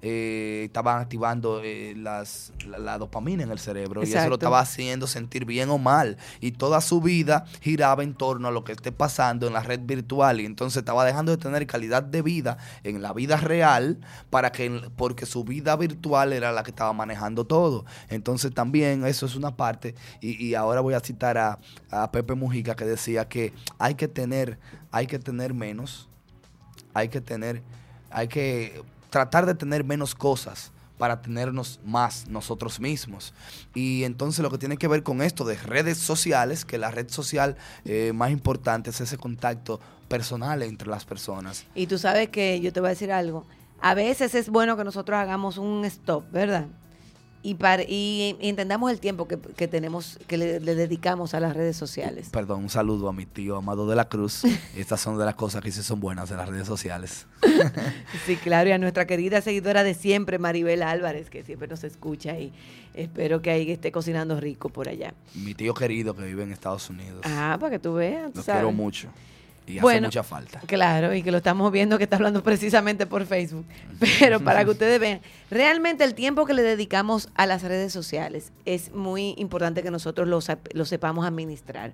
eh, estaban activando eh, las, la, dopamina en el cerebro y eso lo estaba haciendo sentir bien o mal. Y toda su vida giraba en torno a lo que esté pasando en la red virtual y entonces estaba dejando de tener calidad de vida en la vida real para que porque su vida virtual era la que estaba manejando todo. Entonces también eso es una parte y, y ahora voy a citar a, a Pepe Mujica que decía que hay que tener, hay que tener menos, hay que tener, hay que tratar de tener menos cosas para tenernos más nosotros mismos. Y entonces lo que tiene que ver con esto de redes sociales, que la red social eh, más importante es ese contacto personal entre las personas. Y tú sabes que yo te voy a decir algo, a veces es bueno que nosotros hagamos un stop, ¿verdad? Y, para, y, entendamos el tiempo que, tenemos, que le, dedicamos a las redes sociales. Perdón, un saludo a mi tío Amado de la Cruz. *laughs* Estas son de las cosas que sí son buenas de las redes sociales. *laughs* sí, claro, y a nuestra querida seguidora de siempre, Maribel Álvarez, que siempre nos escucha y espero que ahí esté cocinando rico por allá. Mi tío querido que vive en Estados Unidos. Ah, para que tú veas. Lo quiero mucho y hace mucha falta. Claro, y que lo estamos viendo que está hablando precisamente por Facebook. *laughs* Pero para que ustedes vean, realmente el tiempo que le dedicamos a las redes sociales es muy importante que nosotros lo, lo sepamos administrar.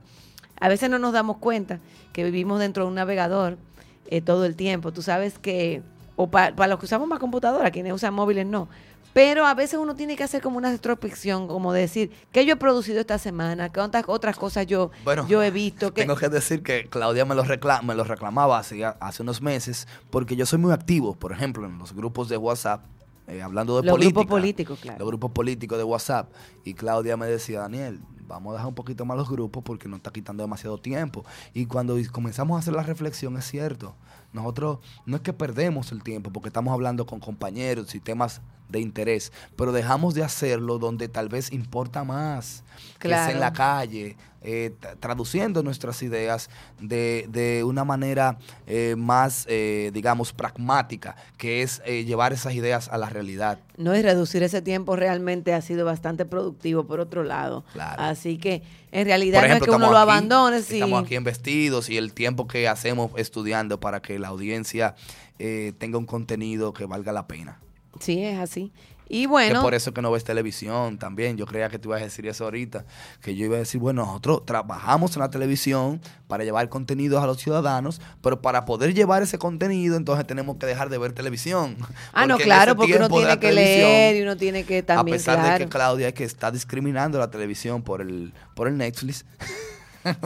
A veces no nos damos cuenta que vivimos dentro de un navegador eh, todo el tiempo. Tú sabes que, o para los que usamos más computadora, quienes usan móviles no, pero a veces uno tiene que hacer como una introspección, como decir, ¿qué yo he producido esta semana? ¿Qué otras, cosas yo, yo he visto? Tengo que decir que Claudia me lo, me lo reclamaba hace, hace unos meses, porque yo soy muy activo, por ejemplo, en los grupos de WhatsApp. Eh, hablando de los política. Grupos políticos, claro. Los grupos políticos de WhatsApp. Y Claudia me decía, Daniel, vamos a dejar un poquito más los grupos porque nos está quitando demasiado tiempo. Y cuando comenzamos a hacer la reflexión, es cierto, nosotros no es que perdemos el tiempo porque estamos hablando con compañeros y temas de interés, pero dejamos de hacerlo donde tal vez importa más, que es en la calle, eh, traduciendo nuestras ideas de, de una manera eh, más, eh, digamos, pragmática, que es llevar esas ideas a la realidad. No, y reducir ese tiempo realmente ha sido bastante productivo, por otro lado. Así que, en realidad, no es que uno lo abandone. Estamos aquí en vestidos y el tiempo que hacemos estudiando para que la audiencia tenga un contenido que valga la pena. Sí, es así. Y bueno, por eso que no ves televisión también. Yo creía que tú ibas a decir eso ahorita. Que yo iba a decir, bueno, nosotros trabajamos en la televisión para llevar contenidos a los ciudadanos, pero para poder llevar ese contenido, entonces tenemos que dejar de ver televisión. ah, *laughs* no, Porque claro, porque uno tiene que leer y uno tiene que también, a pesar claro. de que Claudia es que está discriminando la televisión por el, por el Netflix. *laughs*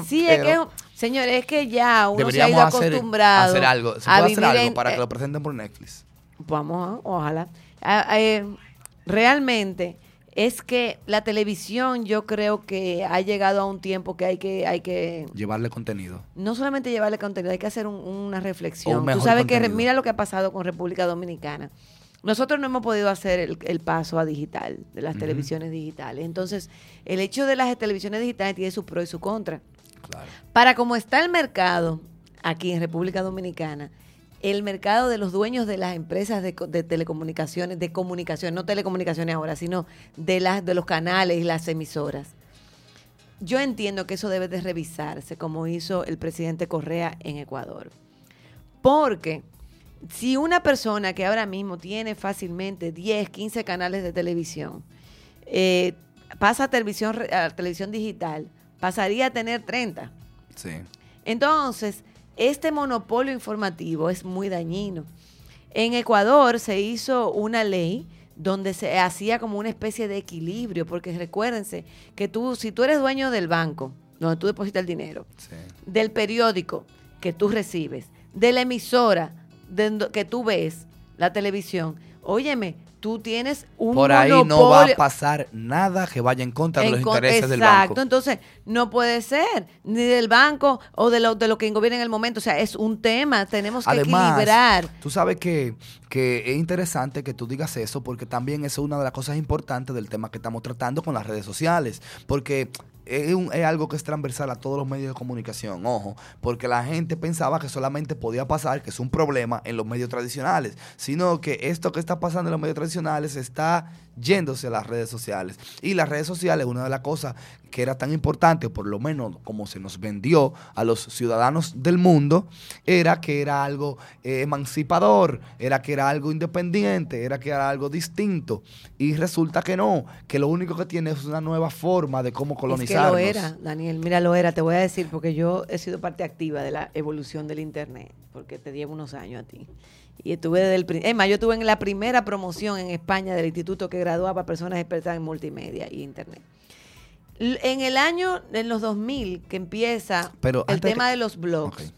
Sí, es que, señores, es que ya uno se ha ido hacer, acostumbrado hacer algo. ¿Se a puede vivir hacer algo en- para que eh, lo presenten por Netflix? Vamos, ojalá. Ah, eh, realmente es que la televisión yo creo que ha llegado a un tiempo que hay que hay que Llevarle contenido. no solamente llevarle contenido, hay que hacer un- una reflexión. Tú sabes que mira lo que ha pasado con República Dominicana. Nosotros no hemos podido hacer el, el paso a digital, de las televisiones digitales. Entonces, el hecho de las televisiones digitales tiene su pro y su contra. Claro. Para cómo está el mercado aquí en República Dominicana, el mercado de los dueños de las empresas de, co- de telecomunicaciones, de comunicación, no telecomunicaciones ahora, sino de, las, de los canales y las emisoras. Yo entiendo que eso debe de revisarse, como hizo el presidente Correa en Ecuador. Porque si una persona que ahora mismo tiene fácilmente 10, 15 canales de televisión, eh, pasa a televisión, a televisión digital, pasaría a tener 30. Sí. Entonces, este monopolio informativo es muy dañino. En Ecuador se hizo una ley donde se hacía como una especie de equilibrio, porque recuérdense que tú, si tú eres dueño del banco, donde tú depositas el dinero, Sí. del periódico que tú recibes, de la emisora de que tú ves, la televisión, óyeme, tú tienes un Por ahí no va a pasar nada que vaya en contra de los con- intereses del Exacto, banco. entonces no puede ser ni del banco o de lo, de lo que gobierna en el momento. O sea, es un tema, tenemos que Además, equilibrar. tú sabes que, que es interesante que tú digas eso porque también es una de las cosas importantes del tema que estamos tratando con las redes sociales. Porque es, un- es algo que es transversal a todos los medios de comunicación, ojo, porque la gente pensaba que solamente podía pasar, que es un problema en los medios tradicionales, sino que esto que está pasando en los medios tradicionales está yéndose a las redes sociales. Y las redes sociales, una de las cosas que era tan importante, por lo menos como se nos vendió a los ciudadanos del mundo, era que era algo eh, emancipador, era que era algo independiente, era que era algo distinto. Y resulta que no, que lo único que tiene es una nueva forma de cómo Es que colonizarnos. lo era, Daniel, mira, lo era, te voy a decir, porque yo he sido parte activa de la evolución del Internet, porque te llevo unos años a ti. Y estuve desde el... pri- Es más, yo estuve en la primera promoción en España del instituto que graduaba personas expertas en multimedia y Internet. L- En el año, en los 2000, que empieza Pero el tema que- de los blogs,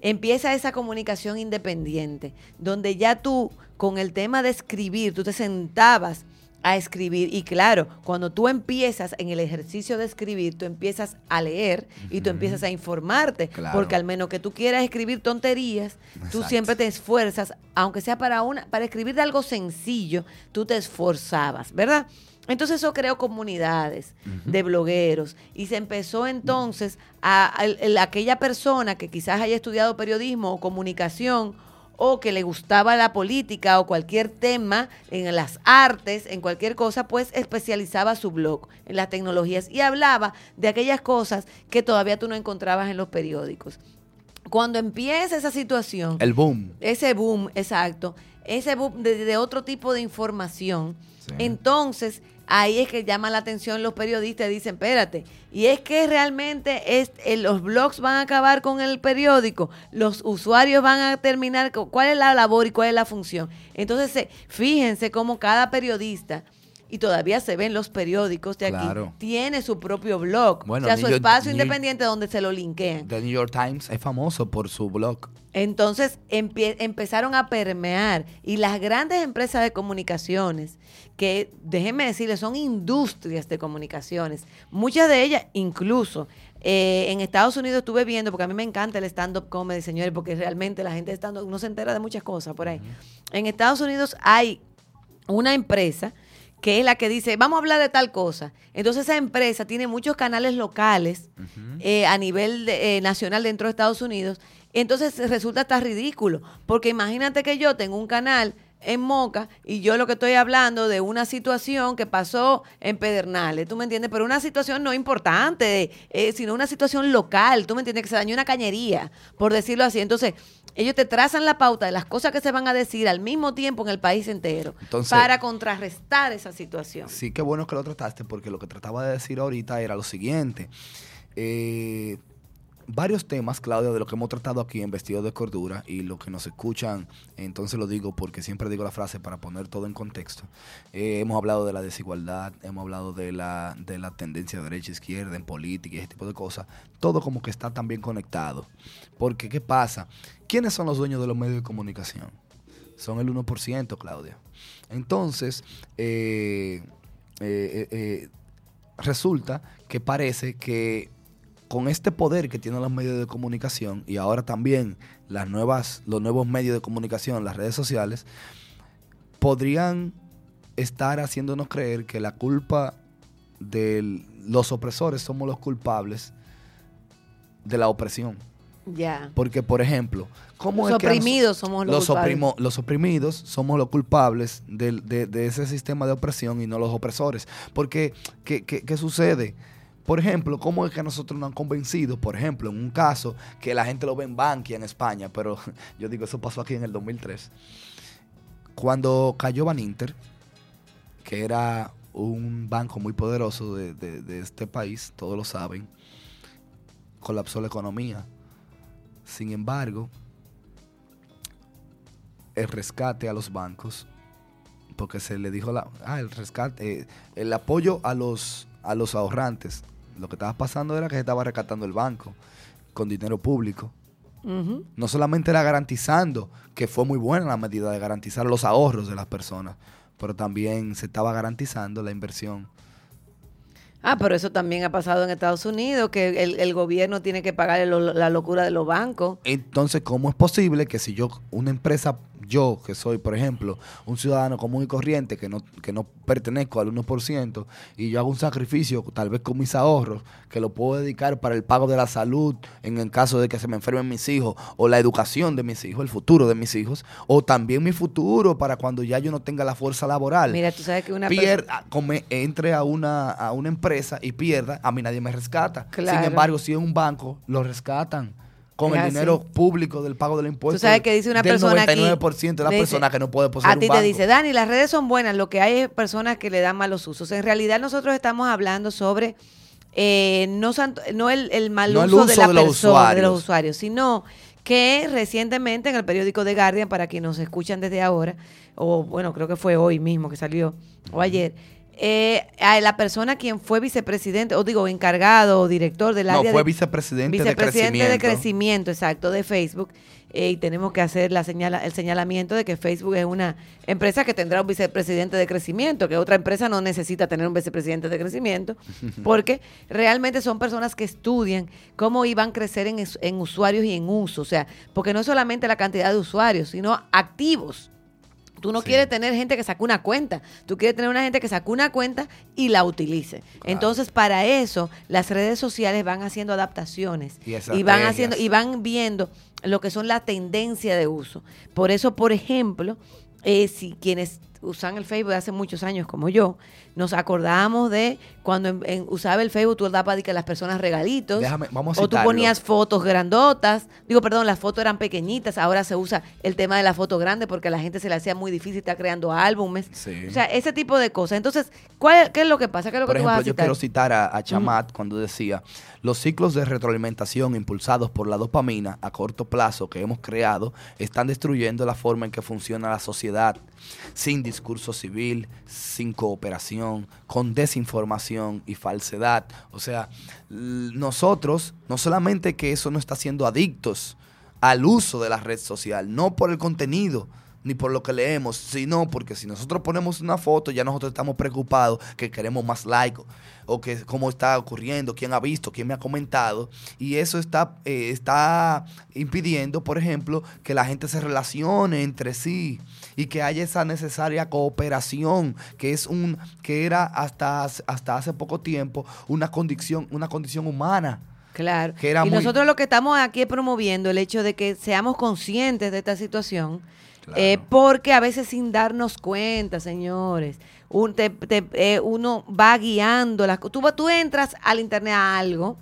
empieza esa comunicación independiente, donde ya tú, con el tema de escribir, tú te sentabas a escribir. Y claro, cuando tú empiezas en el ejercicio de escribir, tú empiezas a leer y tú empiezas a informarte, Claro. porque al menos que tú quieras escribir tonterías, tú siempre te esfuerzas, aunque sea para una para escribir de algo sencillo, tú te esforzabas, ¿verdad? Entonces eso creó comunidades de blogueros y se empezó entonces a, a- el- aquella persona que quizás haya estudiado periodismo o comunicación o que le gustaba la política o cualquier tema en las artes, en cualquier cosa, pues especializaba su blog en las tecnologías y hablaba de aquellas cosas que todavía tú no encontrabas en los periódicos. Cuando empieza esa situación, El boom. ese boom, exacto, ese boom de, de otro tipo de información, Sí. entonces ahí es que llama la atención los periodistas y dicen, espérate, y es que realmente es, eh, los blogs van a acabar con el periódico, los usuarios van a terminar, con- ¿cuál es la labor y cuál es la función? Entonces, eh, fíjense cómo cada periodista, y todavía se ven los periódicos de aquí, tiene su propio blog, Bueno, o sea, New su York- espacio New- independiente donde se lo linkean. The New York Times es famoso por su blog. Entonces empezaron a permear y las grandes empresas de comunicaciones, que déjenme decirles, son industrias de comunicaciones, muchas de ellas incluso eh, en Estados Unidos estuve viendo, porque a mí me encanta el stand-up comedy, señores, porque realmente la gente de stand-up no se entera de muchas cosas por ahí. En Estados Unidos hay una empresa que es la que dice, vamos a hablar de tal cosa. Entonces esa empresa tiene muchos canales locales eh, a nivel de- eh, nacional dentro de Estados Unidos. Entonces resulta hasta ridículo, porque imagínate que yo tengo un canal en Moca y yo lo que estoy hablando de una situación que pasó en Pedernales, ¿tú me entiendes? Pero una situación no importante, eh, sino una situación local, ¿tú me entiendes? Que se dañó una cañería, por decirlo así. Entonces, ellos te trazan la pauta de las cosas que se van a decir al mismo tiempo en el país entero Entonces- para contrarrestar esa situación. Sí, qué bueno que lo trataste, porque lo que trataba de decir ahorita era lo siguiente. Eh, varios temas, Claudia, de lo que hemos tratado aquí en Vestido de Cordura y lo que nos escuchan, entonces lo digo porque siempre digo la frase para poner todo en contexto. Eh, hemos hablado de la desigualdad, hemos hablado de la, de la tendencia derecha-izquierda en política y ese tipo de cosas. Todo como que está también conectado. Porque, ¿qué pasa? ¿Quiénes son los dueños de los medios de comunicación? Son el 1%, Claudia. Entonces, eh, eh, resulta que parece que con este poder que tienen los medios de comunicación y ahora también las nuevas, los nuevos medios de comunicación, las redes sociales, podrían estar haciéndonos creer que la culpa de los opresores somos los culpables de la opresión. Ya. Porque, por ejemplo, ¿cómo Los es que oprimidos somos los los, culpables. oprimo- los oprimidos somos los culpables del- de, de ese sistema de opresión y no los opresores. Porque, ¿qué, qué- qué sucede? Por ejemplo, ¿cómo es que a nosotros nos han convencido? Por ejemplo, en un caso que la gente lo ve en Bankia en España, pero *laughs* yo digo, eso pasó aquí en el 2003. Cuando cayó Baninter, que era un banco muy poderoso de, este país, todos lo saben, colapsó la economía. Sin embargo, el rescate a los bancos, porque se le dijo la, ah, el rescate, eh, el apoyo a los, a los ahorrantes. Lo que estaba pasando era que se estaba rescatando el banco con dinero público. No solamente era garantizando, que fue muy buena la medida de garantizar los ahorros de las personas, pero también se estaba garantizando la inversión. Ah, pero eso también ha pasado en Estados Unidos, que el, el gobierno tiene que pagar lo- la locura de los bancos. Entonces, ¿cómo es posible que si yo, una empresa, yo que soy, por ejemplo, un ciudadano común y corriente, que no, que no pertenezco al 1%, y yo hago un sacrificio, tal vez con mis ahorros, que lo puedo dedicar para el pago de la salud, en el caso de que se me enfermen mis hijos, o la educación de mis hijos, el futuro de mis hijos, o también mi futuro para cuando ya yo no tenga la fuerza laboral? Mira, tú sabes que una pierda, come- entre a una, a una empresa y pierda, a mí nadie me rescata. Claro. Sin embargo, si es un banco, lo rescatan con Es el así. dinero público del pago del impuesto. Tú sabes que dice una del persona aquí, 99% de la dice, persona que no puede poseer A ti un banco. te dice, Dani, las redes son buenas, lo que hay es personas que le dan malos usos. En realidad nosotros estamos hablando sobre eh, no, el, el mal No el uso, de la de persona, de los usuarios. usuarios, sino que recientemente en el periódico The Guardian, para quienes nos escuchan desde ahora, o bueno, creo que fue hoy mismo que salió, o ayer, eh, a la persona quien fue vicepresidente, o digo, encargado o director del No, área fue de vicepresidente, vicepresidente de de crecimiento. crecimiento, exacto, de Facebook. eh, y tenemos que hacer la señala, el señalamiento de que Facebook es una empresa que tendrá un vicepresidente de crecimiento, que otra empresa no necesita tener un vicepresidente de crecimiento, *laughs* porque realmente son personas que estudian cómo iban a crecer en, en usuarios y en uso. O sea, porque no es solamente la cantidad de usuarios, sino activos. Tú no Sí. quieres tener gente que saque una cuenta, tú quieres tener una gente que saque una cuenta y la utilice. Entonces, para eso, las redes sociales van haciendo adaptaciones Y y, van haciendo y van viendo lo que son la tendencia de uso. Por eso, por ejemplo, eh, si quienes usan el Facebook de hace muchos años como yo, nos acordamos de cuando en- en- usaba el Facebook, tú dabas que las personas regalitos. Déjame- vamos a o tú ponías fotos grandotas. Digo, perdón, las fotos eran pequeñitas. Ahora se usa el tema de la foto grande porque a la gente se le hacía muy difícil estar creando álbumes. Sí. O sea, ese tipo de cosas. Entonces, ¿cuál, ¿qué es lo que pasa? ¿Qué es lo Por que tú vas ejemplo, yo quiero citar a, a Chamat cuando decía, los ciclos de retroalimentación impulsados por la dopamina a corto plazo que hemos creado están destruyendo la forma en que funciona la sociedad, sin discurso civil, sin cooperación, con desinformación y falsedad. O sea, nosotros, no solamente que eso nos está haciendo adictos al uso de la red social, no por el contenido, ni por lo que leemos, sino porque si nosotros ponemos una foto, ya nosotros estamos preocupados que queremos más like o que cómo está ocurriendo, quién ha visto, quién me ha comentado, y eso está, eh, está impidiendo, por ejemplo, que la gente se relacione entre sí y que haya esa necesaria cooperación, que es un, que era hasta, hasta hace poco tiempo una condición, una condición humana. Claro. que era y muy- nosotros lo que estamos aquí promoviendo el hecho de que seamos conscientes de esta situación, Claro. eh, porque a veces sin darnos cuenta, señores, un- te- te- eh, uno va guiando las tú, tú entras al internet a algo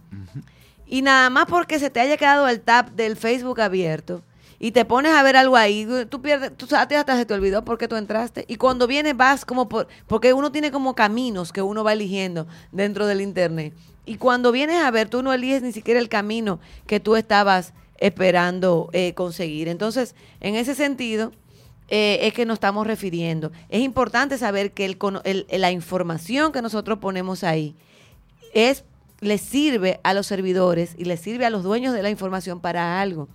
y nada más porque se te haya quedado el tab del Facebook abierto y te pones a ver algo ahí, tú pierdes, tú a ti hasta se te olvidó por qué tú entraste. Y cuando vienes vas como por, porque uno tiene como caminos que uno va eligiendo dentro del internet. Y cuando vienes a ver, tú no eliges ni siquiera el camino que tú estabas esperando eh, conseguir. Entonces, en ese sentido, eh, es que nos estamos refiriendo. Es importante saber que el, la información que nosotros ponemos ahí es le sirve a los servidores y le sirve a los dueños de la información para algo.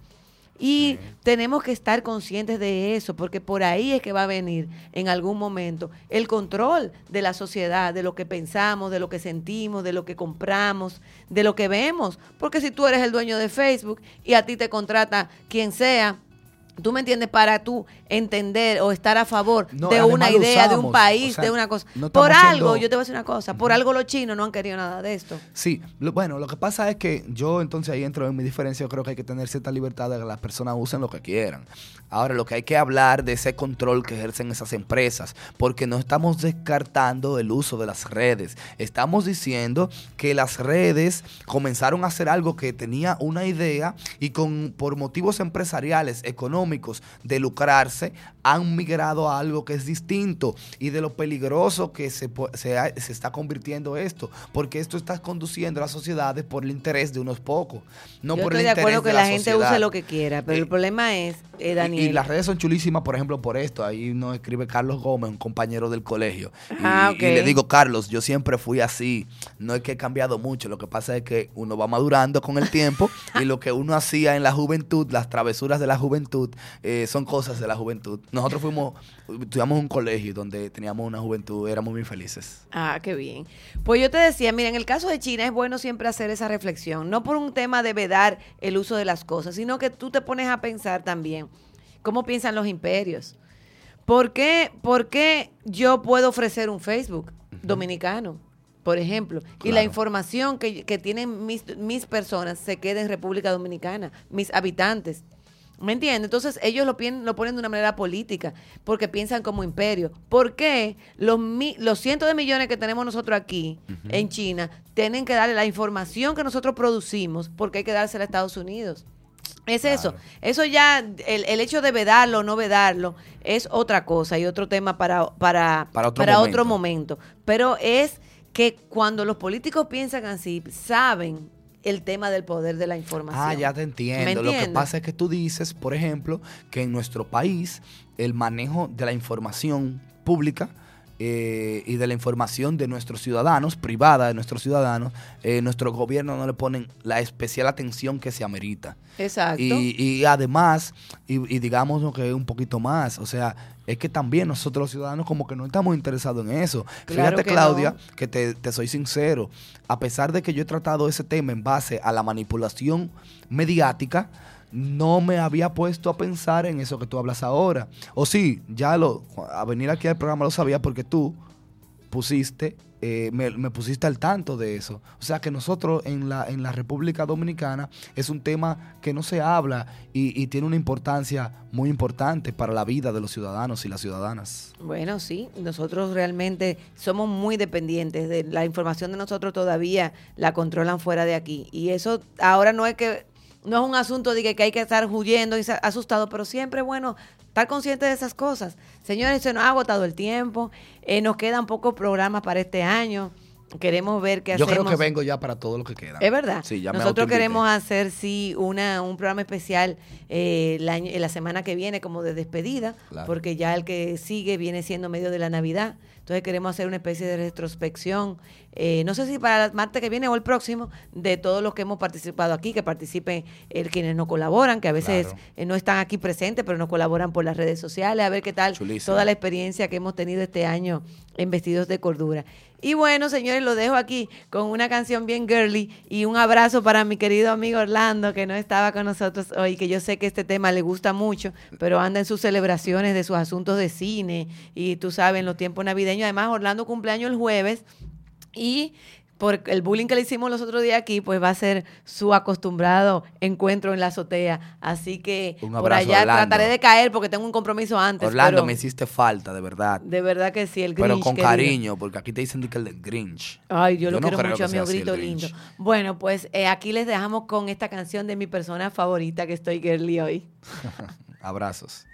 Y tenemos que estar conscientes de eso, porque por ahí es que va a venir en algún momento el control de la sociedad, de lo que pensamos, de lo que sentimos, de lo que compramos, de lo que vemos. Porque si tú eres el dueño de Facebook y a ti te contrata quien sea, ¿Tú me entiendes? Para tú entender o estar a favor de una idea, de un país, de una cosa. por algo, yo te voy a decir una cosa, por algo los chinos no han querido nada de esto. Sí, bueno, lo que pasa es que yo entonces ahí entro en mi diferencia, yo creo que hay que tener cierta libertad de que las personas usen lo que quieran. Ahora, lo que hay que hablar de ese control que ejercen esas empresas, porque no estamos descartando el uso de las redes. Estamos diciendo que las redes comenzaron a hacer algo que tenía una idea y con por motivos empresariales, económicos, de lucrarse, han migrado a algo que es distinto y de lo peligroso que se, se, está convirtiendo esto, porque esto está conduciendo a las sociedades por el interés de unos pocos, no por el interés de acuerdo que la, gente use lo que quiera, pero el eh, problema es, eh, Daniel, y, las redes son chulísimas, por ejemplo, por esto. Ahí nos escribe Carlos Gómez, un compañero del colegio. Ah, y, le digo, Carlos, yo siempre fui así. No es que he cambiado mucho. Lo que pasa es que uno va madurando con el tiempo *laughs* y lo que uno hacía en la juventud, las travesuras de la juventud, eh, son cosas de la juventud. Nosotros fuimos, estudiamos un colegio donde teníamos una juventud, éramos muy felices. Ah, qué bien. Pues yo te decía, mira, en el caso de China es bueno siempre hacer esa reflexión. No por un tema de vedar el uso de las cosas, sino que tú te pones a pensar también cómo piensan los imperios. ¿Por qué, por qué yo puedo ofrecer un Facebook dominicano, por ejemplo, y la información que, tienen mis, mis personas se queda en República Dominicana, mis habitantes? ¿Me entiendes? Entonces ellos lo, lo ponen de una manera política, porque piensan como imperio. ¿Por qué los, los cientos de millones que tenemos nosotros aquí en China tienen que darle la información que nosotros producimos porque hay que dársela a Estados Unidos? Es eso. Eso ya, el, el, hecho de vedarlo o no vedarlo es otra cosa y otro tema para, para, para, otro, momento. Pero es que cuando los políticos piensan así, saben el tema del poder de la información. Ah, ya te entiendo. Lo que pasa es que tú dices, por ejemplo, que en nuestro país el manejo de la información pública eh, y de la información de nuestros ciudadanos, privada de nuestros ciudadanos, eh, nuestro gobierno no le ponen la especial atención que se amerita. Exacto. Y, además, y, digamos que un poquito más, o sea, es que también nosotros los ciudadanos como que no estamos interesados en eso. Fíjate, Claudia, que te, te soy sincero, a pesar de que yo he tratado ese tema en base a la manipulación mediática, no me había puesto a pensar en eso que tú hablas ahora. O sí, ya lo, a venir aquí al programa lo sabía porque tú pusiste, eh, me, pusiste al tanto de eso. O sea que nosotros en la, en la República Dominicana es un tema que no se habla y, y, tiene una importancia muy importante para la vida de los ciudadanos y las ciudadanas. Bueno, sí, nosotros realmente somos muy dependientes de la información de nosotros todavía la controlan fuera de aquí. Y eso ahora no es que no es un asunto de que hay que estar huyendo y asustado, pero siempre bueno estar consciente de esas cosas. Señores, se nos ha agotado el tiempo, eh, nos quedan pocos programas para este año. Queremos ver qué hacemos. Yo creo que vengo ya para todo lo que queda. Es verdad. Nosotros queremos hacer, sí, una, un programa especial eh, la, semana que viene como de despedida, porque ya el que sigue viene siendo medio de la Navidad. Entonces queremos hacer una especie de retrospección, eh, no sé si para el martes que viene o el próximo, de todos los que hemos participado aquí, que participen eh, quienes no colaboran, que a veces eh, no están aquí presentes, pero no colaboran por las redes sociales, a ver qué tal toda la experiencia que hemos tenido este año en Vestidos de Cordura. Y bueno, señores, lo dejo aquí con una canción bien girly y un abrazo para mi querido amigo Orlando, que no estaba con nosotros hoy, que yo sé que este tema le gusta mucho, pero anda en sus celebraciones de sus asuntos de cine y tú sabes, en los tiempos navideños. Además, Orlando cumpleaños el jueves y por el bullying que le hicimos los otros días aquí, pues va a ser su acostumbrado encuentro en la azotea. Así que Un por allá Orlando. trataré de caer porque tengo un compromiso antes. Orlando, pero me hiciste falta, de verdad. De verdad que sí, el Grinch. Pero con querido. cariño, porque aquí te dicen que el Grinch. Ay, yo, lo no quiero mucho a mi Grinch. lindo. Bueno, pues eh, aquí les dejamos con esta canción de mi persona favorita que estoy girly hoy. *laughs* Abrazos.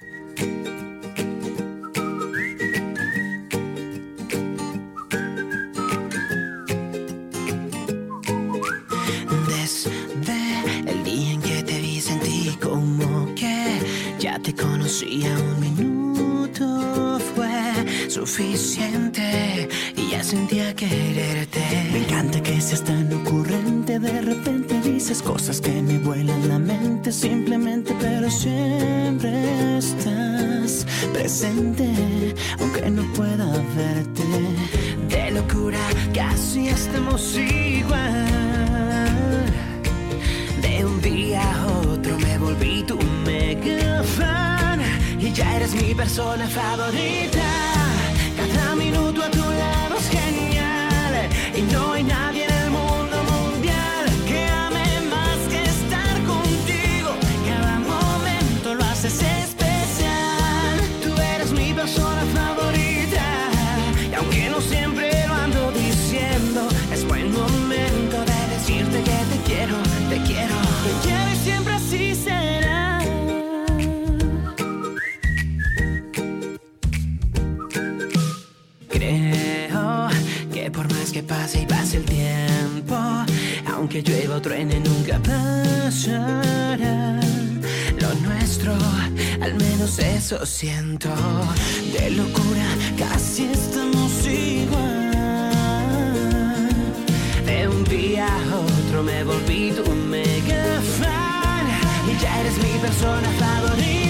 Te conocía un minuto fue suficiente y ya sentía quererte. Me encanta que seas tan ocurrente, de repente dices cosas que me vuelan la mente simplemente, pero siempre estás presente, aunque no pueda verte. De locura casi estamos igual. De un día a otro ya eres mi persona favorita. Que pase y pase el tiempo, aunque llueva o truene nunca pasará. Lo nuestro, al menos eso siento. De locura casi estamos igual. De un día a otro me volví tu mega fan y ya eres mi persona favorita.